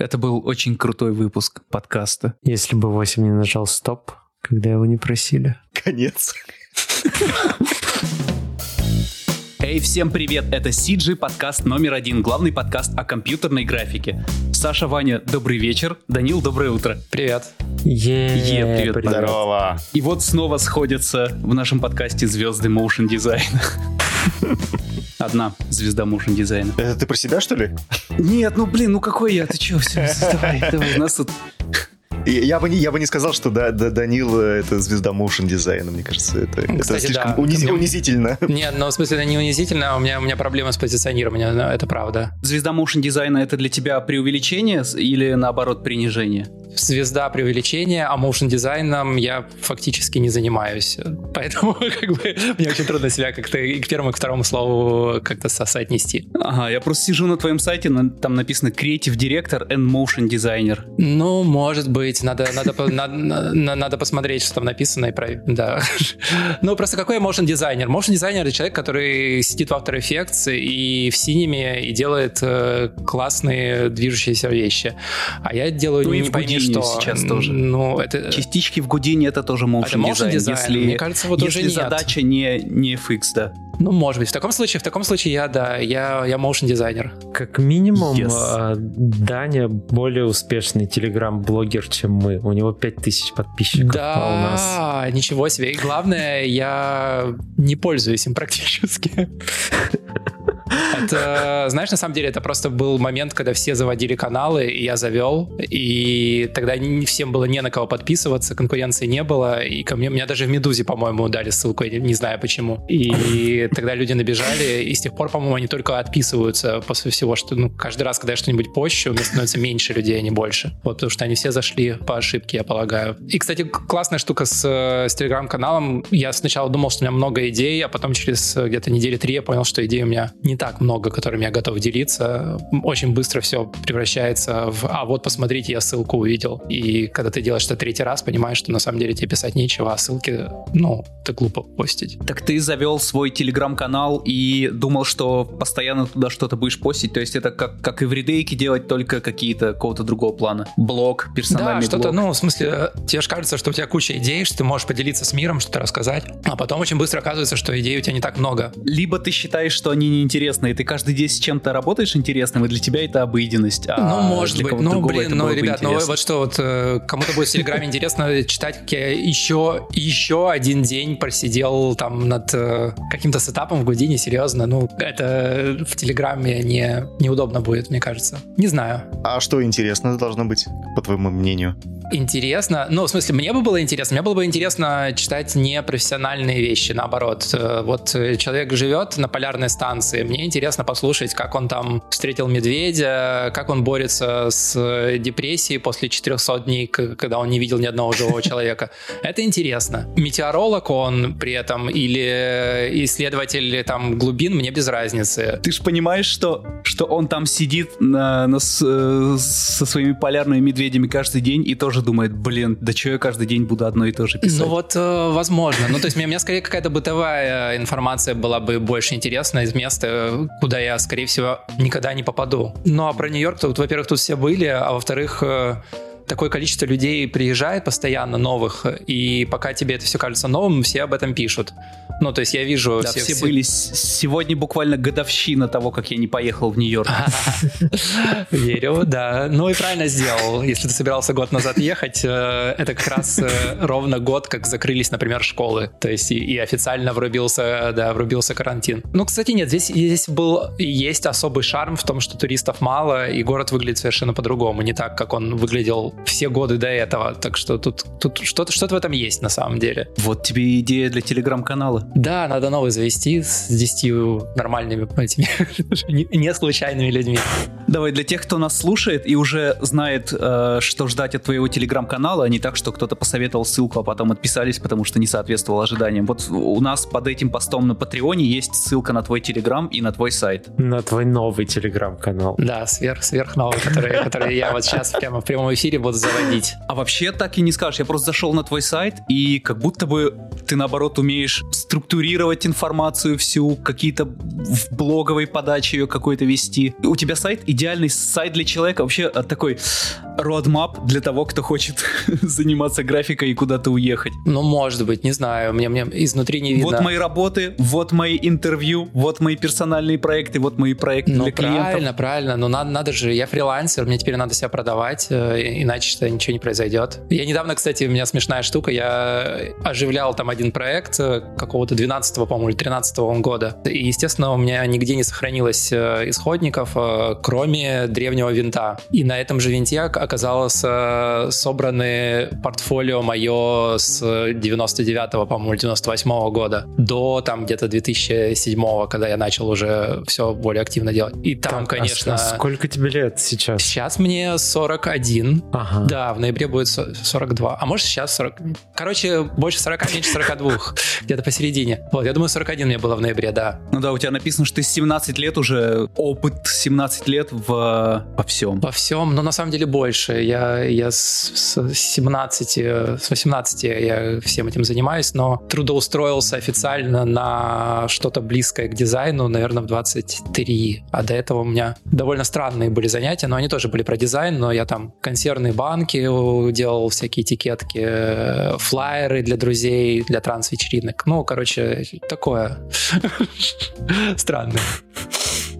Это был очень крутой выпуск подкаста. Если бы 8 не нажал стоп, когда его не просили. Конец. Эй, всем привет! Это CG подкаст номер один, главный подкаст о компьютерной графике. Саша, Ваня, добрый вечер. Данил, доброе утро. Привет. Е, привет, привет. Здорово. И вот снова сходятся в нашем подкасте звезды motion дизайна. Одна звезда motion дизайна. Это ты про себя, что ли? Нет, ну блин, ну какой я? Ты чё? Все, давай, давай. У нас тут я бы, не, я бы не сказал, что да, да, Данил э, это звезда моушен дизайна. Мне кажется, это, Кстати, это слишком да. униз, унизительно. Нет, но в смысле это не унизительно, а у меня, у меня проблема с позиционированием, это правда. Звезда моушен дизайна это для тебя преувеличение или наоборот принижение? Звезда преувеличения, а моушен дизайном я фактически не занимаюсь. Поэтому как бы мне очень трудно себя как-то и к первому, и к второму слову как-то соотнести. Ага, я просто сижу на твоем сайте, там написано Creative Director and Motion Designer. Ну, может быть, надо, надо, надо, надо посмотреть, что там написано и про... Да. Ну, просто какой motion дизайнер? Motion дизайнер это человек, который сидит в After Effects и в синеме и делает э, классные движущиеся вещи. А я делаю ну, не пойми что. сейчас тоже. Ну, это... Частички в Гудине это тоже motion, это motion дизайн. Если, Мне кажется, вот если уже задача не, не FX, да. Ну, может быть. В таком случае, в таком случае я, да, я, я motion дизайнер. Как минимум, yes. А, Даня более успешный телеграм-блогер, чем мы. У него 5000 подписчиков, да, а у нас... ничего себе. И главное, я не пользуюсь им практически. Это, знаешь, на самом деле это просто был момент, когда все заводили каналы, и я завел, и тогда не всем было не на кого подписываться, конкуренции не было, и ко мне, меня даже в Медузе, по-моему, дали ссылку, я не знаю почему. И тогда люди набежали, и с тех пор, по-моему, они только отписываются после всего, что ну, каждый раз, когда я что-нибудь пощу, у меня становится меньше людей, а не больше. Вот, потому что они все зашли по ошибке, я полагаю. И, кстати, классная штука с, с телеграм-каналом. Я сначала думал, что у меня много идей, а потом через где-то недели три я понял, что идей у меня не так много, которыми я готов делиться. Очень быстро все превращается в «а вот посмотрите, я ссылку увидел». И когда ты делаешь это третий раз, понимаешь, что на самом деле тебе писать нечего, а ссылки, ну, это глупо постить. Так ты завел свой телеграм-канал и думал, что постоянно туда что-то будешь постить? То есть это как, как и в редейке делать, только какие-то какого-то другого плана? Блог, персональный да, что-то, ну, в смысле, тебе же кажется, что у тебя куча идей, что ты можешь поделиться с миром, что-то рассказать, а потом очень быстро оказывается, что идей у тебя не так много. Либо ты считаешь, что они неинтересны, и ты каждый день с чем-то работаешь интересным, и для тебя это обыденность. А ну, может быть. Ну, блин, ну, ребят, ну вот что, вот э, кому-то будет в Телеграме интересно читать, как я еще, еще один день просидел там над э, каким-то сетапом в Гудине, серьезно. Ну, это в Телеграме не, неудобно будет, мне кажется. Не знаю. А что интересно должно быть, по твоему мнению? интересно. Ну, в смысле, мне бы было интересно. Мне было бы интересно читать не профессиональные вещи, наоборот. Э, вот человек живет на полярной станции. Мне интересно послушать, как он там встретил медведя, как он борется с депрессией после 400 дней, когда он не видел ни одного живого человека. Это интересно. Метеоролог он при этом или исследователь там глубин, мне без разницы. Ты же понимаешь, что, что он там сидит на, на, э, со своими полярными медведями каждый день и тоже думает, блин, да что я каждый день буду одно и то же писать? Ну вот, э, возможно. Ну то есть мне, мне скорее какая-то бытовая информация была бы больше интересна из места, куда я, скорее всего, никогда не попаду. Ну а про Нью-Йорк, тут, во-первых, тут все были, а во-вторых, э, такое количество людей приезжает постоянно новых, и пока тебе это все кажется новым, все об этом пишут. Ну, то есть я вижу... Да, все, все, все были... Сегодня буквально годовщина того, как я не поехал в Нью-Йорк. Верю, да. Ну и правильно сделал. Если ты собирался год назад ехать, э, это как раз э, ровно год, как закрылись, например, школы. То есть и, официально врубился, да, врубился карантин. Ну, кстати, нет, здесь, здесь был, есть особый шарм в том, что туристов мало, и город выглядит совершенно по-другому. Не так, как он выглядел все годы до этого. Так что тут, тут что-то что в этом есть на самом деле. Вот тебе идея для телеграм-канала. Да, надо новый завести с 10 нормальными этими, не случайными людьми. Давай, для тех, кто нас слушает и уже знает, э, что ждать от твоего телеграм-канала, а не так, что кто-то посоветовал ссылку, а потом отписались, потому что не соответствовал ожиданиям. Вот у нас под этим постом на Патреоне есть ссылка на твой телеграм и на твой сайт. На твой новый телеграм-канал. Да, сверх, сверх новый, который, который я вот сейчас прямо в прямом эфире буду заводить. А вообще так и не скажешь. Я просто зашел на твой сайт, и как будто бы ты наоборот умеешь структурировать информацию всю, какие-то в блоговой подаче ее какой-то вести. У тебя сайт идеальный сайт для человека, вообще э, такой roadmap для того, кто хочет заниматься графикой и куда-то уехать. Ну, может быть, не знаю, мне, мне изнутри не видно. Вот мои работы, вот мои интервью, вот мои персональные проекты, вот мои проекты ну, для клиентов. правильно, правильно, но надо, надо же, я фрилансер, мне теперь надо себя продавать, э, иначе что ничего не произойдет. Я недавно, кстати, у меня смешная штука, я оживлял там один проект э, какого-то 12 по-моему, или 13 года, и, естественно, у меня нигде не сохранилось э, исходников, кроме древнего винта. И на этом же винте оказалось собраны портфолио мое с 99 по-моему, 98 -го года до там где-то 2007 когда я начал уже все более активно делать. И там, так, конечно... А сколько тебе лет сейчас? Сейчас мне 41. Ага. Да, в ноябре будет 42. А может сейчас 40... Короче, больше 40, меньше 42. Где-то посередине. Вот, я думаю, 41 мне было в ноябре, да. Ну да, у тебя написано, что ты 17 лет уже, опыт 17 лет в, во всем. Во всем, но на самом деле больше. Я, я с, с 17, с 18 я всем этим занимаюсь, но трудоустроился официально на что-то близкое к дизайну, наверное, в 23. А до этого у меня довольно странные были занятия, но они тоже были про дизайн, но я там консервные банки делал, всякие этикетки, флайеры для друзей, для транс-вечеринок. Ну, короче, такое странное.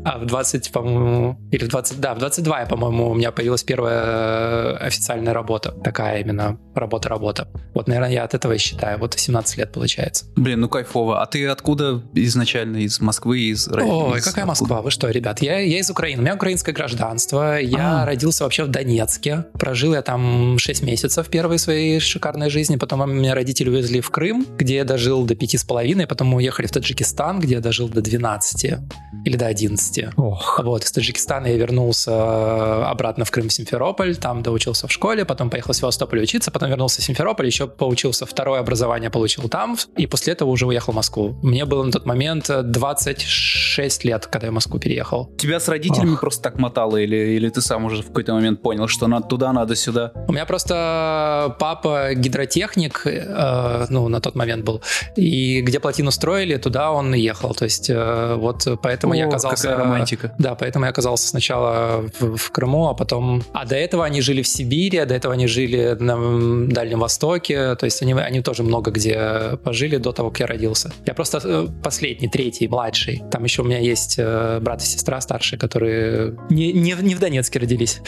А в 20, по-моему, или в 20, да, в 22, по-моему, у меня появилась первая э, официальная работа. Такая именно работа-работа. Вот, наверное, я от этого и считаю. Вот 17 лет получается. Блин, ну кайфово. А ты откуда изначально? Из Москвы, из Ой, из... какая Москва? Вы что, ребят? Я, я из Украины. У меня украинское гражданство. Я а. родился вообще в Донецке. Прожил я там 6 месяцев первой своей шикарной жизни. Потом меня родители увезли в Крым, где я дожил до пяти с половиной. Потом мы уехали в Таджикистан, где я дожил до 12 или до 11 области. Ох. Вот, из Таджикистана я вернулся э, обратно в Крым, в Симферополь, там доучился в школе, потом поехал в Севастополь учиться, потом вернулся в Симферополь, еще поучился, второе образование получил там, и после этого уже уехал в Москву. Мне было на тот момент 26 лет, когда я в Москву переехал. Тебя с родителями Ох. просто так мотало, или, или ты сам уже в какой-то момент понял, что надо туда, надо сюда? У меня просто папа гидротехник, э, ну, на тот момент был, и где плотину строили, туда он ехал, то есть э, вот поэтому О, я оказался романтика. Да, поэтому я оказался сначала в, в Крыму, а потом... А до этого они жили в Сибири, а до этого они жили на Дальнем Востоке, то есть они, они тоже много где пожили до того, как я родился. Я просто э, последний, третий, младший. Там еще у меня есть э, брат и сестра старшие, которые не, не, не в Донецке родились.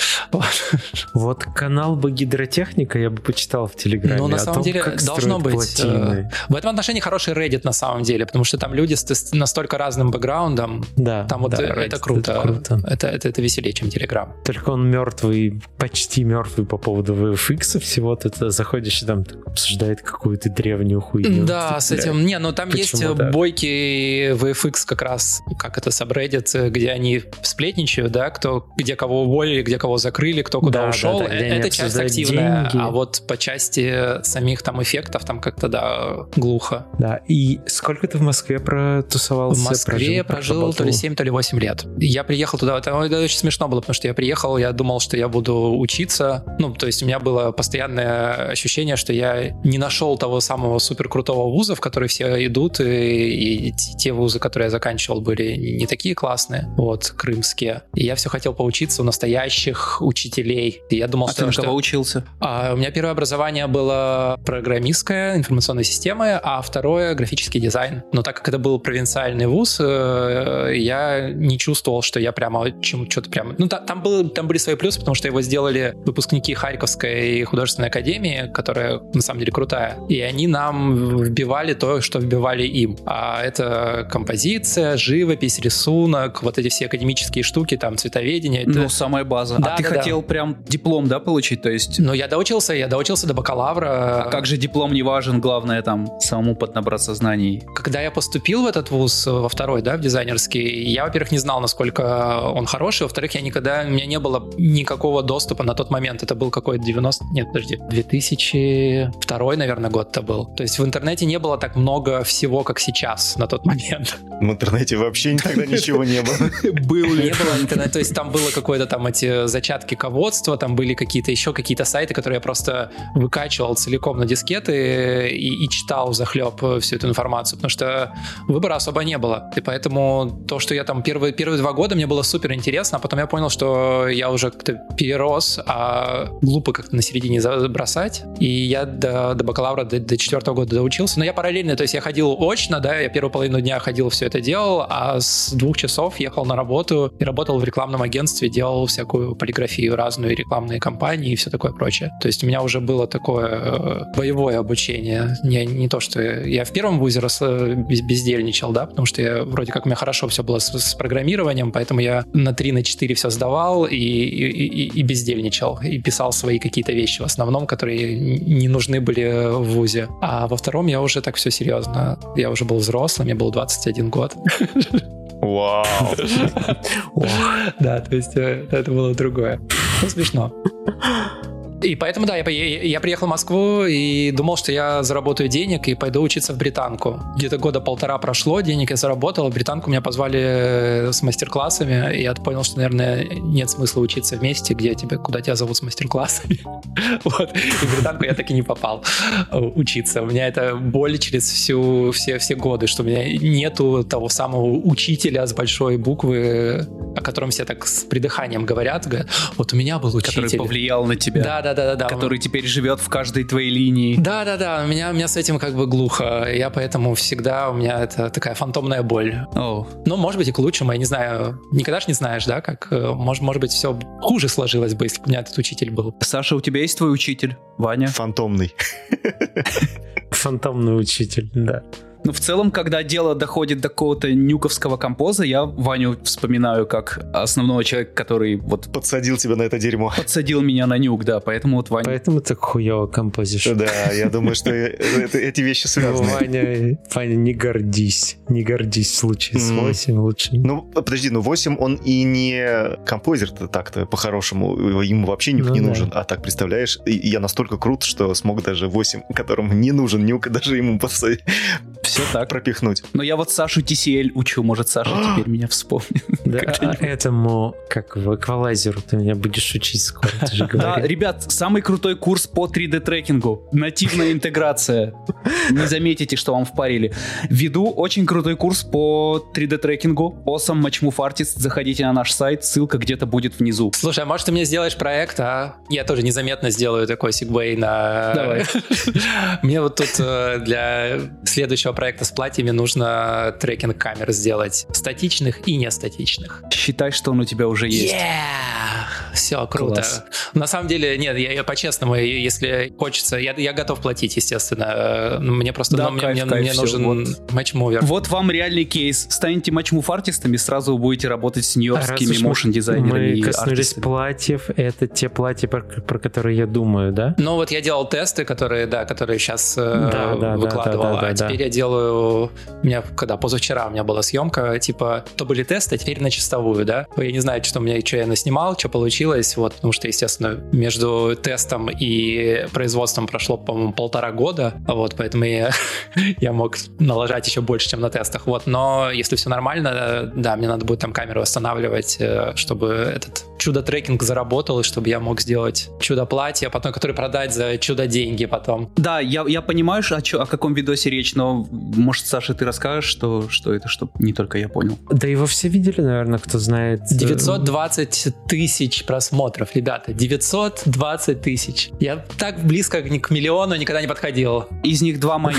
Вот канал бы гидротехника я бы почитал в Телеграме. Ну, на самом том, деле, должно быть. Э, плотины. В этом отношении хороший Reddit на самом деле, потому что там люди с настолько разным бэкграундом. Да. Там вот да, это круто. Это, круто. Это, это, это веселее, чем Telegram. Только он мертвый, почти мертвый по поводу VFX всего. Ты заходишь и там обсуждает какую-то древнюю хуйню. Да, с этим... Не, ну там Почему есть так? бойки VFX как раз, как это subreddit, где они сплетничают, да, кто, где кого уволили, где кого закрыли, кто куда да, ушел. Да, да, это часть активная. Деньги. А вот по части самих там эффектов там как-то, да, глухо. Да, и сколько ты в Москве протусовался? В Москве прожил, прожил то ли 7, то ли 8 лет лет. Я приехал туда, это, это очень смешно было, потому что я приехал, я думал, что я буду учиться, ну, то есть у меня было постоянное ощущение, что я не нашел того самого супер крутого вуза, в который все идут, и, и те вузы, которые я заканчивал, были не такие классные, вот, крымские. И я все хотел поучиться у настоящих учителей. И я думал, а что... ты на что... кого учился? А, у меня первое образование было программистское, информационной системы, а второе — графический дизайн. Но так как это был провинциальный вуз, э, я не чувствовал, что я прямо чем что-то прямо... Ну, там, там, было, там были свои плюсы, потому что его сделали выпускники Харьковской художественной академии, которая на самом деле крутая. И они нам вбивали то, что вбивали им. А это композиция, живопись, рисунок, вот эти все академические штуки, там, цветоведение. Это... Ну, самая база. Да, а ты да, хотел да. прям диплом, да, получить? То есть... Ну, я доучился, я доучился до бакалавра. А как же диплом не важен? Главное там самому поднабраться знаний. Когда я поступил в этот вуз, во второй, да, в дизайнерский, я, во-первых, не знал, насколько он хороший, во-вторых, я никогда, у меня не было никакого доступа на тот момент. Это был какой-то 90, нет, подожди, 2002, наверное, год это был. То есть в интернете не было так много всего, как сейчас на тот момент. В интернете вообще никогда ничего не было. Был ли? Не было интернета, то есть там было какое-то там эти зачатки ководства, там были какие-то еще какие-то сайты, которые я просто выкачивал целиком на дискеты и, и читал захлеб всю эту информацию, потому что выбора особо не было. И поэтому то, что я там первые, первые два года, мне было супер интересно, а потом я понял, что я уже как-то перерос, а глупо как-то на середине бросать. И я до, до бакалавра, до, до четвертого года доучился. Но я параллельно, то есть я ходил очно, да, я первую половину дня ходил, все это делал, а с двух часов ехал на работу и работал в рекламном агентстве, делал всякую полиграфию разную, рекламные кампании и все такое прочее. То есть у меня уже было такое э, боевое обучение. Не, не то, что я в первом вузе рос, э, бездельничал, да, потому что я вроде как у меня хорошо все было с, с программированием, поэтому я на 3, на 4 все сдавал и, и, и, и бездельничал, и писал свои какие-то вещи в основном, которые не нужны были в ВУЗе. А во втором я уже так все серьезно. Я уже был взрослым, мне был 21 год. Вау. Да, то есть э, это было другое. Ну, смешно. И поэтому, да, я, я приехал в Москву и думал, что я заработаю денег и пойду учиться в британку. Где-то года полтора прошло, денег я заработал, в британку меня позвали с мастер-классами, и я понял, что, наверное, нет смысла учиться вместе, где тебя, куда тебя зовут с мастер-классами. вот. И в британку я так и не попал э, учиться. У меня это боль через всю, все, все годы, что у меня нету того самого учителя с большой буквы, о котором все так с придыханием говорят. говорят вот у меня был учитель. Который повлиял на тебя. Да, да, да, да, да. Который теперь живет в каждой твоей линии. Да, да, да. У меня, у меня с этим как бы глухо. Я поэтому всегда у меня это такая фантомная боль. Oh. Ну, может быть, и к лучшему, я не знаю. Никогда ж не знаешь, да, как э, может, может быть, все хуже сложилось бы, если бы у меня этот учитель был. Саша, у тебя есть твой учитель? Ваня? Фантомный. Фантомный учитель, да. Но в целом, когда дело доходит до какого-то нюковского композа, я Ваню вспоминаю как основного человека, который вот... Подсадил тебя на это дерьмо. Подсадил меня на нюк, да, поэтому вот Ваня... Поэтому ты хуёво композишь. Да, я думаю, что эти вещи связаны. Ваня, Ваня, не гордись. Не гордись в случае с 8 лучше. Ну, подожди, ну 8 он и не композер-то так-то по-хорошему. Ему вообще нюк ну не нужен. А так, представляешь, я настолько крут, что смог даже 8, которому не нужен нюк, даже ему все так. Пропихнуть. Но я вот Сашу TCL учу, может, Саша теперь меня вспомнит. Да, а этому, как в эквалайзеру, ты меня будешь учить скоро, ты же Да, ребят, самый крутой курс по 3D-трекингу. Нативная интеграция. Не заметите, что вам впарили. Веду очень крутой курс по 3D-трекингу. Awesome Matchmove Artist. Заходите на наш сайт, ссылка где-то будет внизу. Слушай, а может ты мне сделаешь проект, а? Я тоже незаметно сделаю такой сегвей на... Давай. Мне вот тут э, для следующего проекта с платьями нужно трекинг камер сделать, статичных и не статичных. Считай, что он у тебя уже есть. Yeah! Все, круто. Класс. На самом деле, нет, я, я по-честному, если хочется, я, я готов платить, естественно. Мне просто да, ну, кайф, мне, кайф, мне нужен вот. матчмувер. Вот вам реальный кейс. Станете матчмув артистами, сразу будете работать с нью-йоркскими моушен дизайнерами. Мы коснулись артистами. платьев, это те платья, про, про которые я думаю, да? Ну вот я делал тесты, которые, да, которые сейчас э, да, да, выкладывал, да, да, да, а да, теперь да. я делаю, у меня, когда позавчера у меня была съемка, типа, то были тесты, а теперь на чистовую, да? Я не знаю, что у меня, что я наснимал, что получилось, вот, потому что, естественно, между тестом и производством прошло, по-моему, полтора года, вот, поэтому я, я мог налажать еще больше, чем на тестах, вот, но если все нормально, да, мне надо будет там камеру восстанавливать, э, чтобы этот чудо-трекинг заработал, и чтобы я мог сделать чудо-платье, а потом, который продать за чудо-деньги потом. Да, я, я понимаю, о, чё, о каком видосе речь, но, может, Саша, ты расскажешь, что, что это, чтобы не только я понял. Да его все видели, наверное, кто знает. 920 тысяч просмотров, ребята, 920 тысяч. Я так близко к миллиону никогда не подходил. Из них два мои,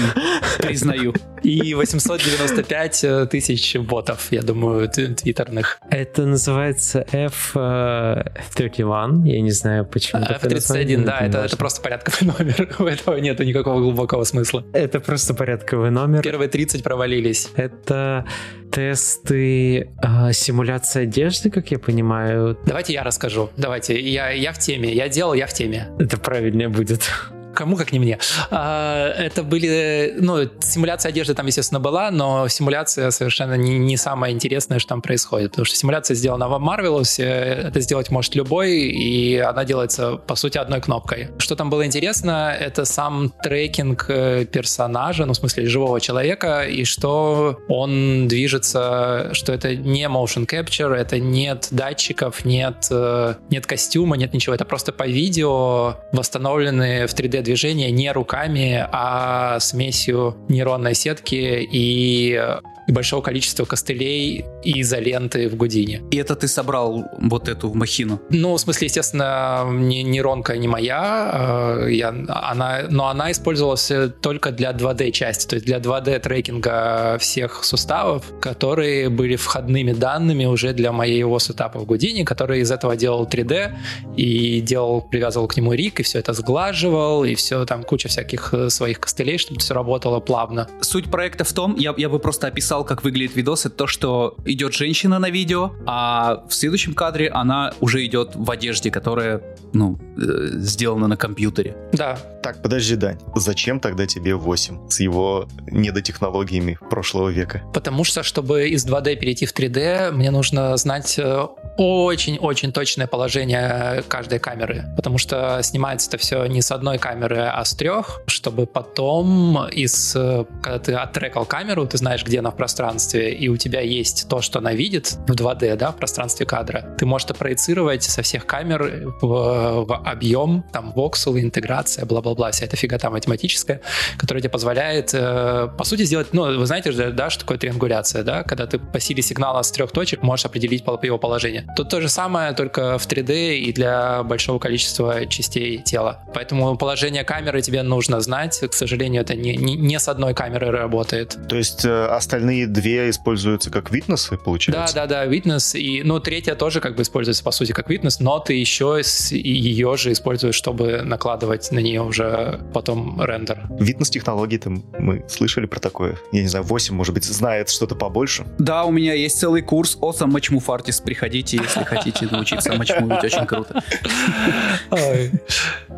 признаю. И 895 э, тысяч ботов, я думаю, твиттерных. Это называется F31, я не знаю, почему. F31, да, это, это просто порядковый номер. У этого нет никакого глубокого смысла. Это просто порядковый номер. Первые 30 провалились. Это тесты э, симуляции одежды, как я понимаю. Давайте я расскажу. Давайте, я, я в теме. Я делал, я в теме. Это правильнее будет. Кому как не мне. А, это были, ну, симуляция одежды там, естественно, была, но симуляция совершенно не, не самое интересное, что там происходит, потому что симуляция сделана в Marvelous, это сделать может любой, и она делается, по сути, одной кнопкой. Что там было интересно, это сам трекинг э, персонажа, ну, в смысле, живого человека, и что он движется, что это не motion capture, это нет датчиков, нет, э, нет костюма, нет ничего, это просто по видео восстановленные в 3D движения не руками, а смесью нейронной сетки и и большого количества костылей и изоленты в Гудине. И это ты собрал вот эту махину? Ну, в смысле, естественно, не, нейронка не моя, а, я, она, но она использовалась только для 2D-части, то есть для 2D-трекинга всех суставов, которые были входными данными уже для моего сетапа в Гудине, который из этого делал 3D и делал, привязывал к нему рик, и все это сглаживал, и все там куча всяких своих костылей, чтобы все работало плавно. Суть проекта в том, я, я бы просто описал описал, как выглядит видос, это то, что идет женщина на видео, а в следующем кадре она уже идет в одежде, которая, ну, э, сделана на компьютере. Да. Так, подожди, Дань, зачем тогда тебе 8 с его недотехнологиями прошлого века? Потому что, чтобы из 2D перейти в 3D, мне нужно знать э, очень-очень точное положение каждой камеры, потому что снимается это все не с одной камеры, а с трех, чтобы потом из, э, когда ты оттрекал камеру, ты знаешь, где она в пространстве, и у тебя есть то, что она видит в 2D, да, в пространстве кадра, ты можешь это проецировать со всех камер в, в объем, там, воксел, интеграция, бла-бла-бла, вся эта фига там математическая, которая тебе позволяет, э, по сути, сделать, ну, вы знаете же, да, что такое триангуляция, да, когда ты по силе сигнала с трех точек можешь определить его положение. Тут то же самое, только в 3D и для большого количества частей тела. Поэтому положение камеры тебе нужно знать. К сожалению, это не, не, не с одной камерой работает. То есть э, остальные остальные две используются как витнесы, получается? Да, да, да, витнес. И, ну, третья тоже как бы используется, по сути, как витнес, но ты еще ее же используешь, чтобы накладывать на нее уже потом рендер. Витнес-технологии-то мы слышали про такое. Я не знаю, 8, может быть, знает что-то побольше? Да, у меня есть целый курс Match Move Artist. Приходите, если хотите научиться матчмувить. Очень круто.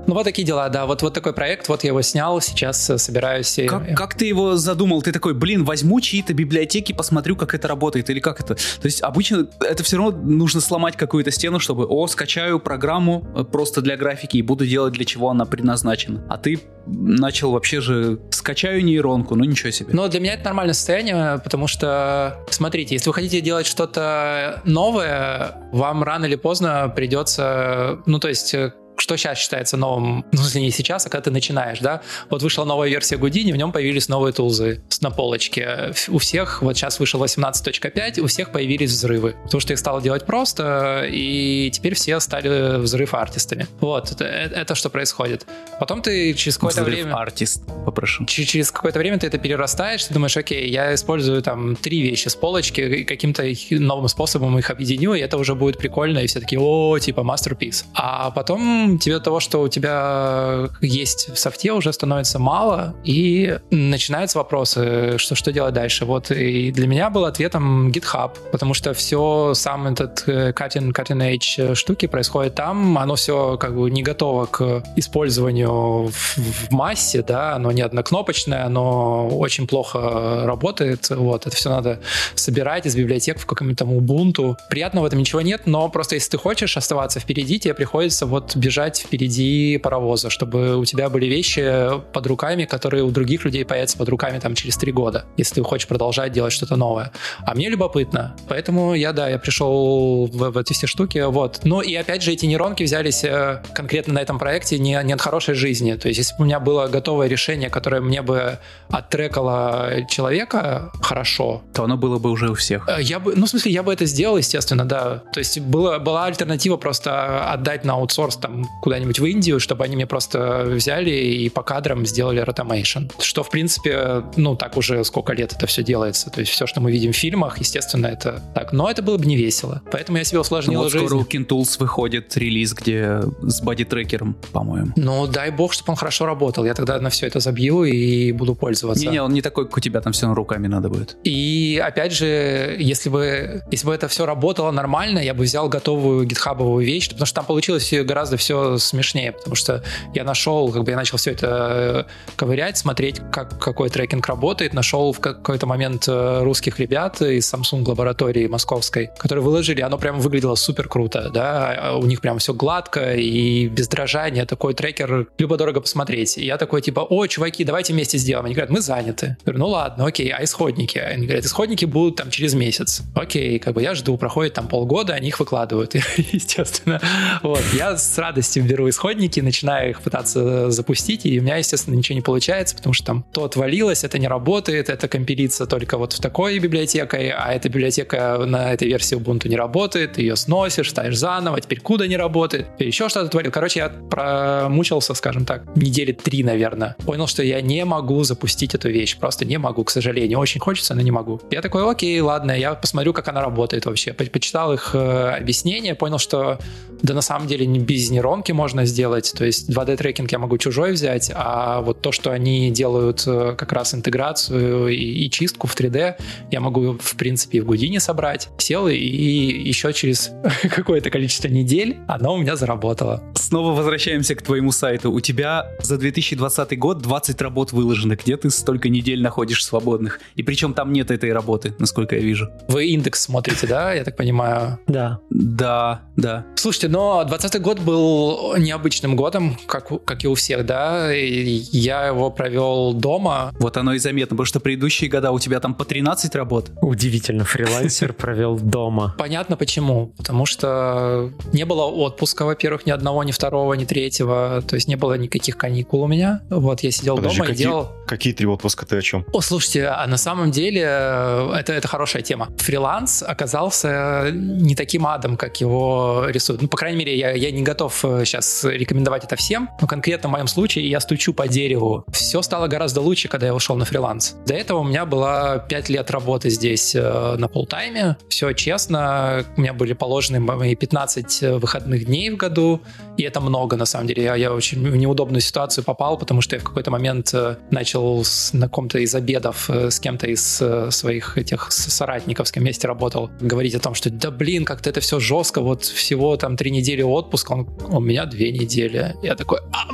Ну, вот такие дела, да. Вот, вот такой проект, вот я его снял, сейчас собираюсь. Как, как ты его задумал? Ты такой, блин, возьму чьи-то библиотеки, посмотрю, как это работает, или как это. То есть обычно это все равно нужно сломать какую-то стену, чтобы, о, скачаю программу э, просто для графики и буду делать, для чего она предназначена. А ты начал вообще же скачаю нейронку, ну ничего себе. Но для меня это нормальное состояние, потому что, смотрите, если вы хотите делать что-то новое, вам рано или поздно придется, ну то есть э, что сейчас считается новым, ну, если не сейчас, а когда ты начинаешь, да, вот вышла новая версия Гудини, в нем появились новые тулзы на полочке. У всех, вот сейчас вышел 18.5, у всех появились взрывы, потому что их стало делать просто, и теперь все стали взрыв-артистами. Вот, это, это что происходит. Потом ты через какое-то время... артист, попрошу. Через какое-то время ты это перерастаешь, ты думаешь, окей, я использую там три вещи с полочки, и каким-то новым способом их объединю, и это уже будет прикольно, и все таки о, типа, masterpiece. А потом тебе того, что у тебя есть в софте, уже становится мало, и начинаются вопросы, что, что делать дальше. Вот и для меня был ответом GitHub, потому что все, сам этот э, cutting, cutting edge штуки происходит там, оно все как бы не готово к использованию в, в массе, да, оно не однокнопочное, оно очень плохо работает, вот, это все надо собирать из библиотек в каком-то там Ubuntu. Приятного в этом ничего нет, но просто если ты хочешь оставаться впереди, тебе приходится вот бежать бежать впереди паровоза, чтобы у тебя были вещи под руками, которые у других людей появятся под руками там через три года, если ты хочешь продолжать делать что-то новое. А мне любопытно, поэтому я, да, я пришел в, в эти все штуки, вот. Ну и опять же эти нейронки взялись э, конкретно на этом проекте не, не от хорошей жизни, то есть если бы у меня было готовое решение, которое мне бы оттрекало человека хорошо, то оно было бы уже у всех. Э, я бы, ну в смысле, я бы это сделал, естественно, да. То есть было, была альтернатива просто отдать на аутсорс там куда-нибудь в Индию, чтобы они мне просто взяли и по кадрам сделали ротомейшн. Что, в принципе, ну, так уже сколько лет это все делается. То есть все, что мы видим в фильмах, естественно, это так. Но это было бы не весело. Поэтому я себе усложнил ну, вот жизнь. скоро у Kintools выходит релиз, где с боди-трекером, по-моему. Ну, дай бог, чтобы он хорошо работал. Я тогда на все это забью и буду пользоваться. Не-не, он не такой, как у тебя, там все руками надо будет. И, опять же, если бы, если бы это все работало нормально, я бы взял готовую гитхабовую вещь, потому что там получилось гораздо все все смешнее, потому что я нашел, как бы я начал все это э, ковырять, смотреть, как какой трекинг работает, нашел в какой-то момент э, русских ребят из Samsung лаборатории московской, которые выложили, оно прям выглядело супер круто, да, а у них прям все гладко и без дрожания, такой трекер любо-дорого посмотреть. И я такой типа, о, чуваки, давайте вместе сделаем. Они говорят, мы заняты. Я говорю, ну ладно, окей, а исходники? Они говорят, исходники будут там через месяц. Окей, как бы я жду, проходит там полгода, они их выкладывают, естественно. Вот, я с радостью беру исходники, начинаю их пытаться запустить, и у меня, естественно, ничего не получается, потому что там то отвалилось, это не работает, это компилится только вот в такой библиотекой, а эта библиотека на этой версии Ubuntu не работает, ее сносишь, ставишь заново, теперь куда не работает, теперь еще что-то творил. Короче, я промучился, скажем так, недели три, наверное. Понял, что я не могу запустить эту вещь, просто не могу, к сожалению. Очень хочется, но не могу. Я такой, окей, ладно, я посмотрю, как она работает вообще. Почитал их э, объяснения, понял, что да на самом деле не без нейронки можно сделать, то есть 2D трекинг я могу чужой взять, а вот то, что они делают э, как раз интеграцию и, и чистку в 3D, я могу в принципе и в Гудине собрать. Сел и еще через какое-то количество недель оно у меня заработало. Снова возвращаемся к твоему сайту. У тебя за 2020 год 20 работ выложено. Где ты столько недель находишь свободных? И причем там нет этой работы, насколько я вижу. Вы индекс смотрите, да, я так понимаю? Да. Да, да. Слушайте, но 20 год был необычным годом, как, как и у всех, да. И я его провел дома. Вот оно и заметно, потому что предыдущие года у тебя там по 13 работ. Удивительно, фрилансер провел дома. Понятно почему. Потому что не было отпуска, во-первых, ни одного, ни второго, ни третьего. То есть не было никаких каникул у меня. Вот я сидел Подожди, дома какие, и делал... Какие три отпуска ты о чем? О, слушайте, а на самом деле э, это, это хорошая тема. Фриланс оказался не таким адом, как его рисуют. Ну, по крайней мере, я, я не готов сейчас э, рекомендовать это всем, но конкретно в моем случае я стучу по дереву. Все стало гораздо лучше, когда я ушел на фриланс. До этого у меня было 5 лет работы здесь э, на полтайме. Все честно, у меня были положены мои 15 выходных дней в году, и это много, на самом деле. Я, я очень в неудобную ситуацию попал, потому что я в какой-то момент начал с, на каком-то из обедов с кем-то из своих этих соратников, с кем вместе работал, говорить о том, что да блин, как-то это все жестко, вот всего там три недели отпуска, он, у меня две недели. Я такой, а,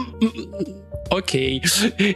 окей,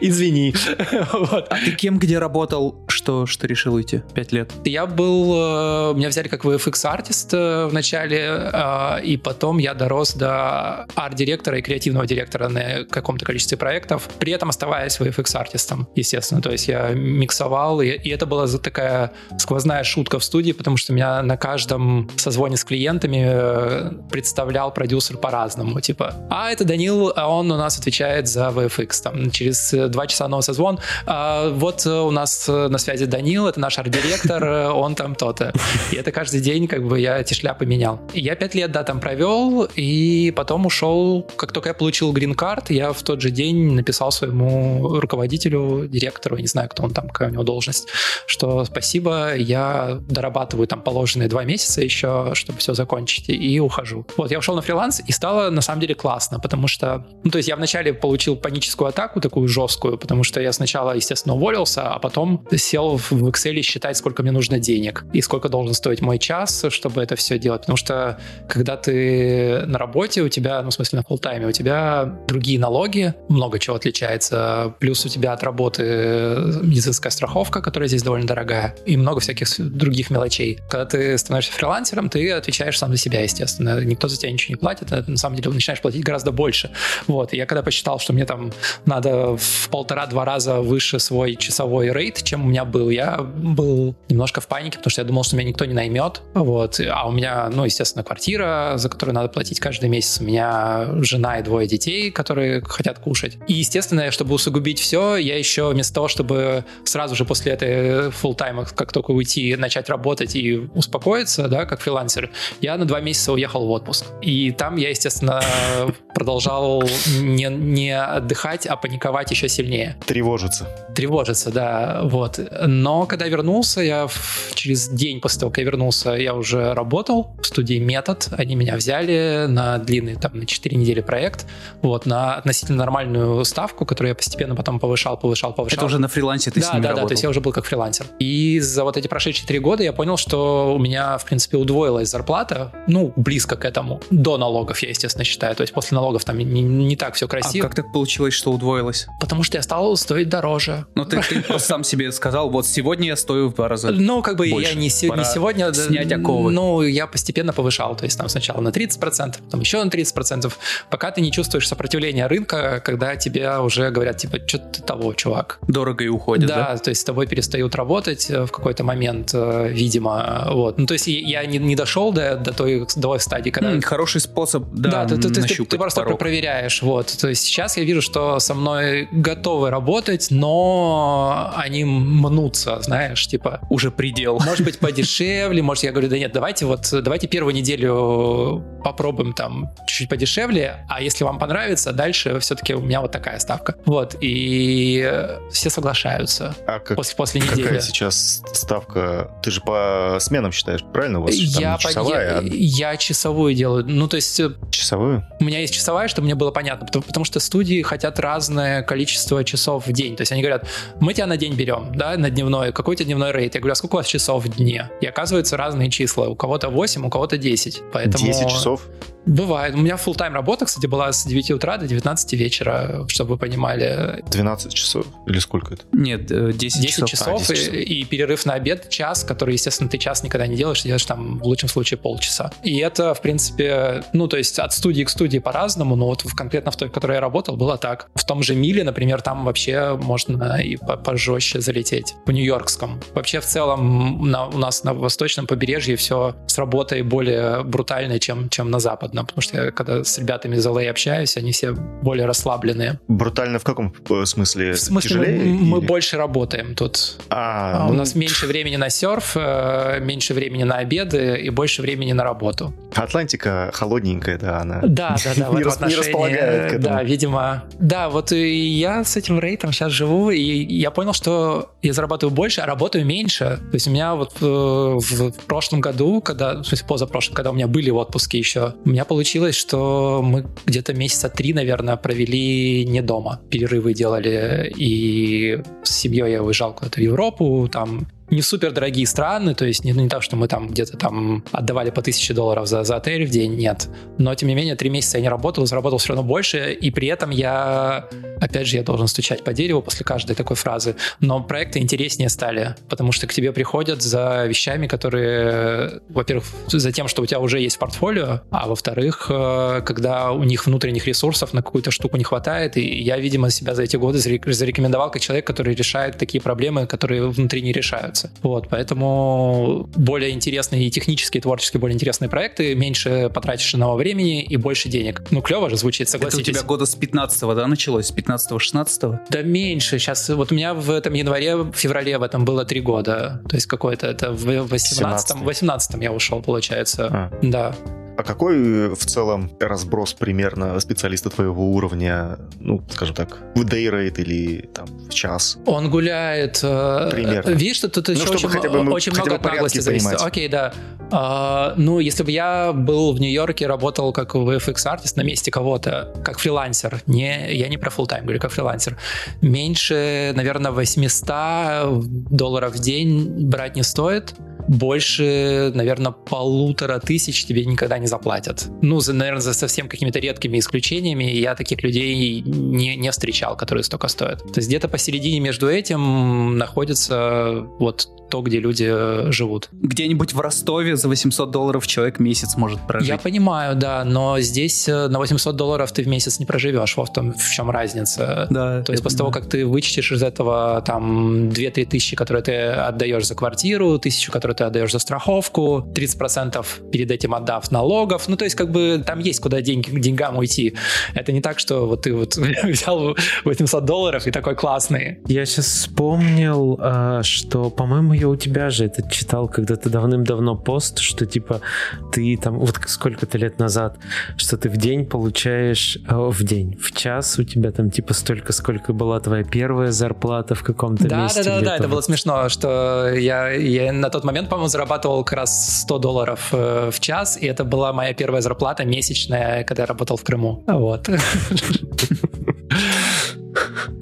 извини. вот. А ты кем где работал, что, что решил уйти? Пять лет? Я был... Э, меня взяли как VFX-артист э, в начале, э, и потом я дорос до арт-директора и креативного директора на каком-то количестве проектов, при этом оставаясь VFX-артистом, естественно. То есть я миксовал, и, и это была такая сквозная шутка в студии, потому что меня на каждом созвоне с клиентами представлял продюсер по-разному. Типа, а это Данил, а он у нас отвечает за VFX там, через э, два часа новый созвон. А, вот э, у нас э, на связи Данил, это наш арт-директор, он там то-то. И это каждый день как бы я эти шляпы менял. Я пять лет, да, там провел, и потом ушел, как только я получил грин-карт, я в тот же день написал своему руководителю, директору, не знаю, кто он там, какая у него должность, что спасибо, я дорабатываю там положенные два месяца еще, чтобы все закончить, и ухожу. Вот, я ушел на фриланс, и стало на самом деле классно, потому что, ну, то есть я вначале получил паническую атаку такую жесткую, потому что я сначала, естественно, уволился, а потом сел в Excel считать, сколько мне нужно денег и сколько должен стоить мой час, чтобы это все делать. Потому что когда ты на работе, у тебя, ну, в смысле, на полтайме, у тебя другие налоги, много чего отличается, плюс у тебя от работы медицинская страховка, которая здесь довольно дорогая, и много всяких других мелочей. Когда ты становишься фрилансером, ты отвечаешь сам за себя, естественно. Никто за тебя ничего не платит, а на самом деле начинаешь платить гораздо больше. Вот, и я когда посчитал, что мне там надо в полтора-два раза выше свой часовой рейд, чем у меня был. Я был немножко в панике, потому что я думал, что меня никто не наймет. Вот. А у меня, ну, естественно, квартира, за которую надо платить каждый месяц. У меня жена и двое детей, которые хотят кушать. И, естественно, чтобы усугубить все, я еще вместо того, чтобы сразу же после этой full тайма как только уйти, начать работать и успокоиться, да, как фрилансер, я на два месяца уехал в отпуск. И там я, естественно, продолжал не, не отдыхать а паниковать еще сильнее. Тревожиться. Тревожиться, да, вот. Но когда вернулся, я в, через день после того, как я вернулся, я уже работал в студии «Метод». Они меня взяли на длинный, там, на 4 недели проект, вот, на относительно нормальную ставку, которую я постепенно потом повышал, повышал, повышал. Это уже на фрилансе ты да, с ними да, работал? Да, то есть я уже был как фрилансер. И за вот эти прошедшие три года я понял, что у меня, в принципе, удвоилась зарплата, ну, близко к этому. До налогов, я, естественно, считаю. То есть после налогов там не, не так все красиво. А как так получилось, что удвоилось? Потому что я стал стоить дороже. Ну, ты, ты просто сам себе сказал, вот сегодня я стою в два раза Ну, как бы больше. я не, Пора не сегодня... снять оковы. Ну, я постепенно повышал. То есть там сначала на 30%, потом еще на 30%, пока ты не чувствуешь сопротивления рынка, когда тебе уже говорят, типа, что ты того, чувак. Дорого и уходит, да? Да, то есть с тобой перестают работать э, в какой-то момент, э, видимо. Вот. Ну, то есть я не, не дошел до, до, той, до стадии, когда... М, Хороший способ, да, Да, ты, ты- ты- ты, нащупать просто порог. проверяешь. Вот. То есть сейчас я вижу, что со мной готовы работать, но они мнутся, знаешь, типа, Уже предел. может быть, подешевле, может, я говорю, да нет, давайте вот, давайте первую неделю попробуем там чуть-чуть подешевле, а если вам понравится, дальше все-таки у меня вот такая ставка. Вот, и все соглашаются А как, после, после какая недели. сейчас ставка? Ты же по сменам считаешь, правильно? У вас там Я, по- часовая, я, я часовую делаю. Ну, то есть э, а часовую? у меня есть часовая, чтобы мне было понятно, потому, потому что студии хотят разное количество часов в день. То есть они говорят, мы тебя на день берем, да, на дневной, какой у тебя дневной рейд? Я говорю, а сколько у вас часов в дне? И оказываются разные числа. У кого-то 8, у кого-то 10. Поэтому... 10 часов? Бывает. У меня full тайм работа, кстати, была с 9 утра до 19 вечера, чтобы вы понимали. 12 часов? Или сколько это? Нет, э, 10, 10 часов. часов, А, 10 и- часов. И, перерыв на обед час, который, естественно, ты час никогда не делаешь, ты делаешь там в лучшем случае полчаса. И это, в принципе, ну, то есть от студии к студии по-разному, но вот в- конкретно в той, в которой я работал, было так. В том же Миле, например, там вообще можно и по- пожестче залететь. В Нью-Йоркском. Вообще, в целом, на- у нас на восточном побережье все с работой более брутальное, чем, чем на западном, потому что я когда с ребятами из LA общаюсь, они все более расслабленные. Брутально в каком э, смысле? В смысле, мы, Тяжелее? мы или- больше работаем тут. А, А у ну, нас меньше времени на серф, э, меньше времени на обеды и больше времени на работу. Атлантика холодненькая, да, она. Да, да, да, в Не этом рас- не отношении, располагает к этому. Да, видимо. Да, вот и я с этим рейтом сейчас живу, и я понял, что я зарабатываю больше, а работаю меньше. То есть у меня вот э, в прошлом году, когда, в смысле позапрошлом, когда у меня были отпуски еще, у меня получилось, что мы где-то месяца три, наверное, провели не дома. Перерывы делали, и с семьей я уезжал куда-то в Европу, там не супер дорогие страны, то есть не, не так, что мы там где-то там отдавали по тысяче долларов за, за отель в день, нет. Но, тем не менее, три месяца я не работал, заработал все равно больше, и при этом я, опять же, я должен стучать по дереву после каждой такой фразы, но проекты интереснее стали, потому что к тебе приходят за вещами, которые, во-первых, за тем, что у тебя уже есть портфолио, а во-вторых, э, когда у них внутренних ресурсов на какую-то штуку не хватает, и я, видимо, себя за эти годы зарек- зарекомендовал как человек, который решает такие проблемы, которые внутри не решаются. Вот, поэтому более интересные и технические, и творческие более интересные проекты, меньше потратишь иного времени и больше денег. Ну, клево же звучит, Это у согласитесь. тебя года с 15 да, началось? С 15-16? Да меньше. Сейчас вот у меня в этом январе, в феврале в этом было три года. То есть какой-то это в 18 18 я ушел, получается. А. Да. А какой э, в целом разброс примерно специалиста твоего уровня, ну, скажем так, в rate или там в час? Он гуляет. э, Примерно. Видишь, что тут еще чтобы очень, хотя бы мы- очень хотя много от наглости зависит. понимать. Окей, да. А, ну, если бы я был в Нью-Йорке, работал как VFX артист на месте кого-то, как фрилансер, не, я не про full time говорю, как фрилансер, меньше, наверное, 800 долларов в день брать не стоит. Больше, наверное, полутора тысяч тебе никогда не заплатят. Ну, за, наверное, за совсем какими-то редкими исключениями я таких людей не, не встречал, которые столько стоят. То есть где-то посередине между этим находится вот то, где люди живут. Где-нибудь в Ростове за 800 долларов человек месяц может прожить. Я понимаю, да, но здесь э, на 800 долларов ты в месяц не проживешь. Вот в, том, в чем разница. Да, То есть после того, понимаю. как ты вычтешь из этого там 2-3 тысячи, которые ты отдаешь за квартиру, тысячу, которую ты отдаешь за страховку, 30% перед этим отдав налогов, ну то есть как бы там есть куда деньги, к деньгам уйти. Это не так, что вот ты вот взял 800 долларов и такой классный. Я сейчас вспомнил, а, что, по-моему, я у тебя же это читал когда-то давным-давно пост, что типа ты там, вот сколько-то лет назад, что ты в день получаешь, о, в день, в час у тебя там типа столько, сколько была твоя первая зарплата в каком-то да, месте. Да, да, да, это было смешно, что я, я на тот момент, по-моему, зарабатывал как раз 100 долларов э, в час, и это была моя первая зарплата месячная, когда я работал в Крыму. Вот.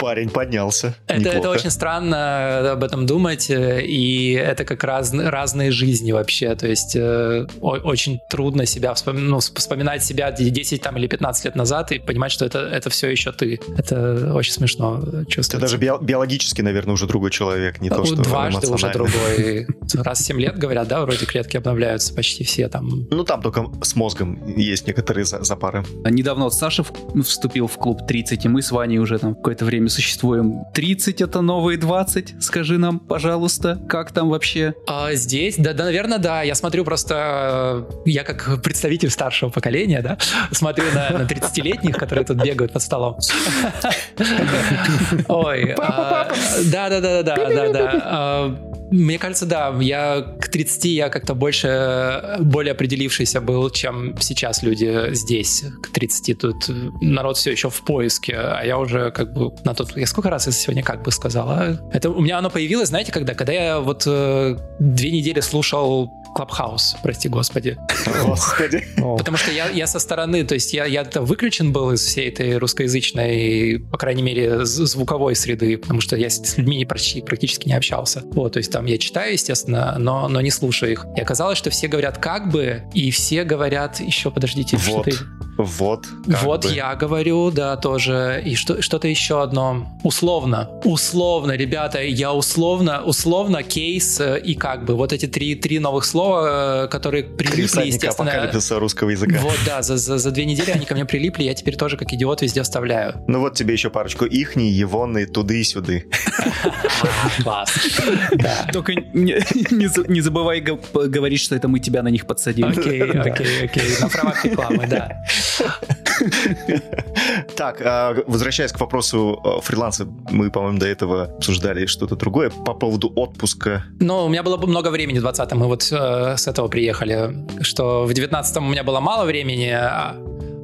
Парень поднялся. Это, это очень странно об этом думать, э, и это как раз разные жизни вообще. То есть э, очень трудно себя вспоминать, ну, вспоминать себя 10 там, или 15 лет назад и понимать, что это, это все еще ты. Это очень смешно чувствовать. Ты даже био- биологически, наверное, уже другой человек, не то, что Дважды уже другой. Раз в 7 лет, говорят, да, вроде клетки обновляются почти все там. Ну, там только с мозгом есть некоторые запары. Недавно вот Саша вступил в клуб 30, и мы с Ваней уже там какое-то время существуем. 30 это новые 20? Скажи нам, пожалуйста, как там вообще? А здесь, да, да, наверное, да. Я смотрю просто, я как представитель старшего поколения, да, смотрю на, на 30-летних, которые тут бегают под столом. Ой. А, да, да, да, да, да, да. Мне кажется, да, я к 30 я как-то больше, более определившийся был, чем сейчас люди здесь. К 30 тут народ все еще в поиске, а я уже как бы на тот... Я сколько раз я сегодня как бы сказала? Это у меня оно появилось, знаете, когда? Когда я вот э, две недели слушал Клабхаус, прости господи. Господи. Потому что я, я со стороны, то есть я, я выключен был из всей этой русскоязычной, по крайней мере, звуковой среды, потому что я с людьми почти, практически не общался. Вот, то есть там я читаю, естественно, но, но не слушаю их. И оказалось, что все говорят как бы, и все говорят еще, подождите, вот. что-то... Вот. Вот бы. я говорю, да, тоже. И что, что-то еще одно. Условно. Условно, ребята, я условно, условно, кейс э, и как бы. Вот эти три, три новых слова, э, которые прилипли, естественно. апокалипсиса русского языка. Вот, да, за, за, за две недели они ко мне прилипли, я теперь тоже как идиот везде оставляю. Ну вот тебе еще парочку ихний, егоны, туды и сюды. Класс. Только не забывай говорить, что это мы тебя на них подсадили. Окей, окей, окей. На правах рекламы, да. Так, а, возвращаясь к вопросу а, фриланса, мы, по-моему, до этого обсуждали что-то другое по поводу отпуска. Ну, у меня было бы много времени в 20-м, мы вот э, с этого приехали, что в 19-м у меня было мало времени,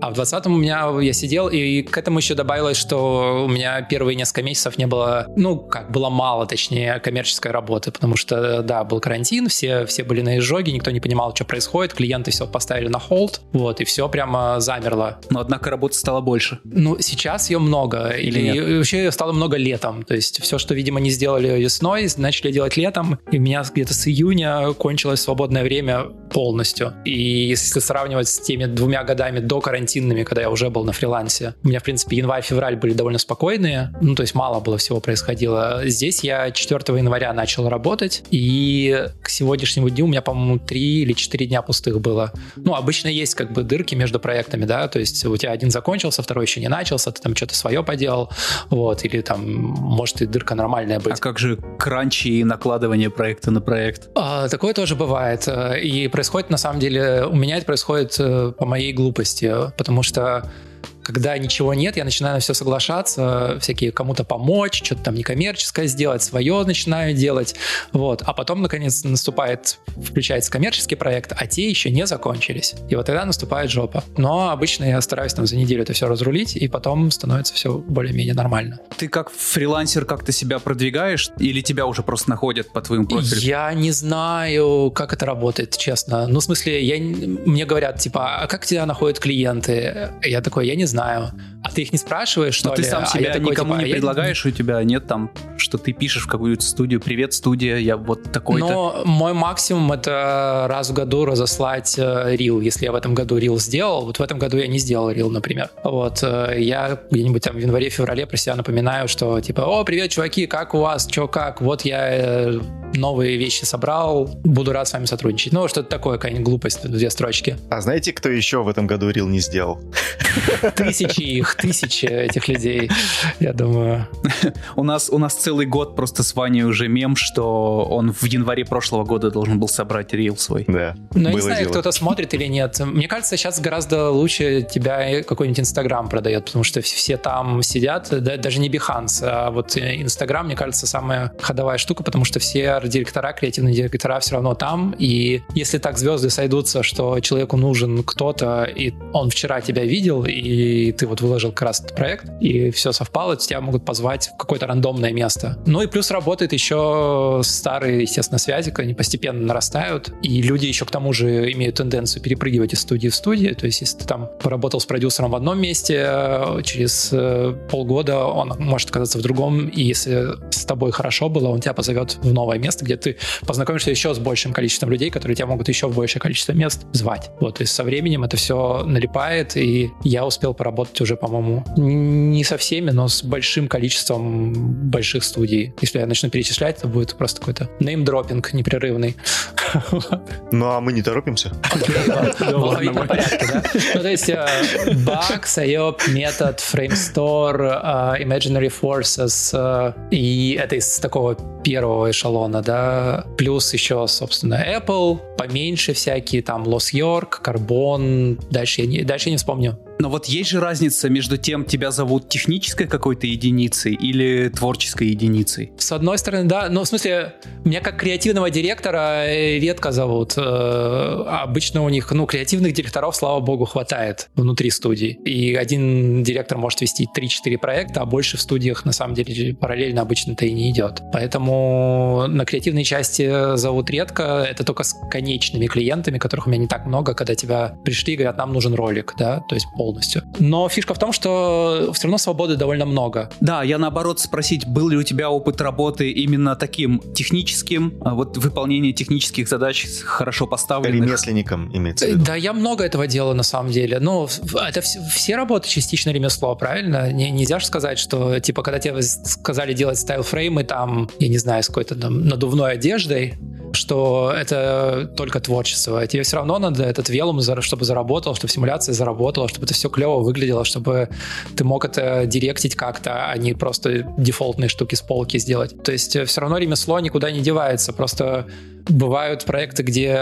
а в 20-м у меня я сидел, и к этому еще добавилось, что у меня первые несколько месяцев не было, ну, как, было мало, точнее, коммерческой работы, потому что, да, был карантин, все, все были на изжоге, никто не понимал, что происходит, клиенты все поставили на холд, вот, и все прямо замерло. Но, однако, работы стало больше. Ну, сейчас ее много, или, или вообще стало много летом, то есть все, что, видимо, не сделали весной, начали делать летом, и у меня где-то с июня кончилось свободное время полностью. И если сравнивать с теми двумя годами до карантина, карантинными, когда я уже был на фрилансе. У меня, в принципе, январь-февраль были довольно спокойные, ну, то есть мало было всего происходило. Здесь я 4 января начал работать, и к сегодняшнему дню у меня, по-моему, 3 или 4 дня пустых было. Ну, обычно есть как бы дырки между проектами, да, то есть у тебя один закончился, второй еще не начался, ты там что-то свое поделал, вот, или там, может, и дырка нормальная быть. А как же кранчи и накладывание проекта на проект? А, такое тоже бывает, и происходит, на самом деле, у меня это происходит э, по моей глупости, потому что когда ничего нет, я начинаю на все соглашаться, всякие кому-то помочь, что-то там некоммерческое сделать, свое начинаю делать, вот. А потом, наконец, наступает, включается коммерческий проект, а те еще не закончились. И вот тогда наступает жопа. Но обычно я стараюсь там за неделю это все разрулить, и потом становится все более-менее нормально. Ты как фрилансер как-то себя продвигаешь, или тебя уже просто находят по твоему профилю? Я не знаю, как это работает, честно. Ну, в смысле, я, мне говорят, типа, а как тебя находят клиенты? Я такой, я не знаю знаю. А ты их не спрашиваешь, что Но ли? ты сам себя а такой, никому типа, не предлагаешь, я... у тебя нет там, что ты пишешь в какую-то студию, привет, студия, я вот такой-то. Но мой максимум это раз в году разослать э, рил. Если я в этом году рил сделал, вот в этом году я не сделал рил, например. Вот, э, я где-нибудь там в январе-феврале про себя напоминаю, что типа, о, привет, чуваки, как у вас, чё, как, вот я э, новые вещи собрал, буду рад с вами сотрудничать. Ну, что-то такое, какая-нибудь глупость, две строчки. А знаете, кто еще в этом году рил не сделал? Тысячи их, тысячи этих людей, я думаю. У нас, у нас целый год просто с Ваней уже мем, что он в январе прошлого года должен был собрать рил свой. Да, Но я не знаю, кто-то смотрит или нет. Мне кажется, сейчас гораздо лучше тебя какой-нибудь Инстаграм продает, потому что все там сидят, да, даже не Behance, а вот Инстаграм, мне кажется, самая ходовая штука, потому что все пиар-директора, креативные директора все равно там, и если так звезды сойдутся, что человеку нужен кто-то, и он вчера тебя видел, и ты вот выложил как раз этот проект, и все совпало, тебя могут позвать в какое-то рандомное место. Ну и плюс работает еще старые, естественно, связи, они постепенно нарастают, и люди еще к тому же имеют тенденцию перепрыгивать из студии в студию, то есть если ты там поработал с продюсером в одном месте, через э, полгода он может оказаться в другом, и если с тобой хорошо было, он тебя позовет в новое место, где ты познакомишься еще с большим количеством людей, которые тебя могут еще в большее количество мест звать. Вот, то есть со временем это все налипает, и я успел поработать уже, по-моему, не со всеми, но с большим количеством больших студий. Если я начну перечислять, это будет просто какой-то неймдропинг непрерывный. Ну, а мы не торопимся. Ну, ну, то есть баг, сайоп, метод, фреймстор, Imaginary Forces, э, и это из такого первого эшелона, да, плюс еще, собственно, Apple, поменьше всякие, там, York, Carbon, дальше я не, дальше я не вспомню. Но вот есть же разница между тем, тебя зовут технической какой-то единицей или творческой единицей? С одной стороны, да. Ну, в смысле, меня как креативного директора э, редко зовут. Э, обычно у них, ну, креативных директоров, слава богу, хватает внутри студии. И один директор может вести 3-4 проекта, а больше в студиях, на самом деле, параллельно обычно-то и не идет. Поэтому на креативной части зовут редко. Это только с конечными клиентами, которых у меня не так много, когда тебя пришли и говорят, нам нужен ролик, да, то есть пол полностью. Но фишка в том, что все равно свободы довольно много. Да, я наоборот спросить, был ли у тебя опыт работы именно таким техническим, а вот выполнение технических задач хорошо поставленных? Ремесленником имеется в виду. Да, я много этого делала на самом деле. Ну, это все работы частично ремесло, правильно? Не, нельзя же сказать, что, типа, когда тебе сказали делать стайл-фреймы, там, я не знаю, с какой-то там надувной одеждой, что это только творчество. Тебе все равно надо этот велум, чтобы заработал, чтобы симуляция заработала, чтобы это все клево выглядело, чтобы ты мог это директить как-то, а не просто дефолтные штуки с полки сделать. То есть э, все равно ремесло никуда не девается. Просто бывают проекты, где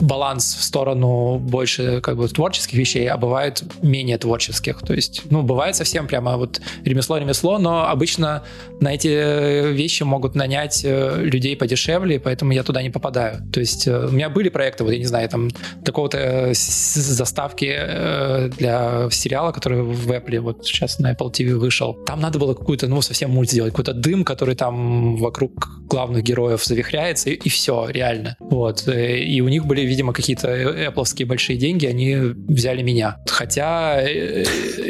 баланс в сторону больше как бы творческих вещей, а бывают менее творческих. То есть, ну, бывает совсем прямо вот ремесло-ремесло, но обычно на эти вещи могут нанять э, людей подешевле, поэтому я туда не попадаю. То есть э, у меня были проекты, вот я не знаю, там такого-то заставки э, для сериала, который в Apple вот сейчас на Apple TV вышел. Там надо было какую-то, ну, совсем мульт сделать, какой-то дым, который там вокруг главных героев завихряется, и, и все все, реально. Вот. И у них были, видимо, какие-то Apple большие деньги, они взяли меня. Хотя э,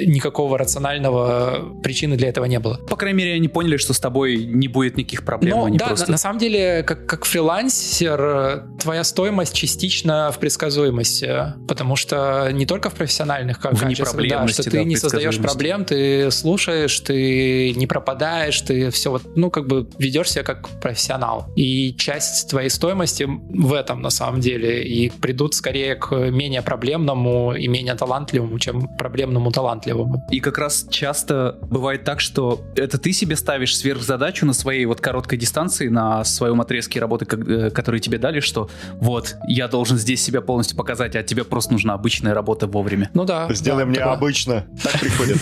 никакого рационального причины для этого не было. По крайней мере, они поняли, что с тобой не будет никаких проблем. Ну, да, просто... на, на самом деле, как, как фрилансер, твоя стоимость частично в предсказуемости, потому что не только в профессиональных как качествах, да, что ты не создаешь проблем, ты слушаешь, ты не пропадаешь, ты все вот, ну, как бы ведешь себя как профессионал. И часть твоей стоимости в этом на самом деле и придут скорее к менее проблемному и менее талантливому, чем проблемному талантливому. И как раз часто бывает так, что это ты себе ставишь сверхзадачу на своей вот короткой дистанции, на своем отрезке работы, э, который тебе дали, что вот, я должен здесь себя полностью показать, а тебе просто нужна обычная работа вовремя. Ну да. Сделай да, мне такое. обычно. Так приходит.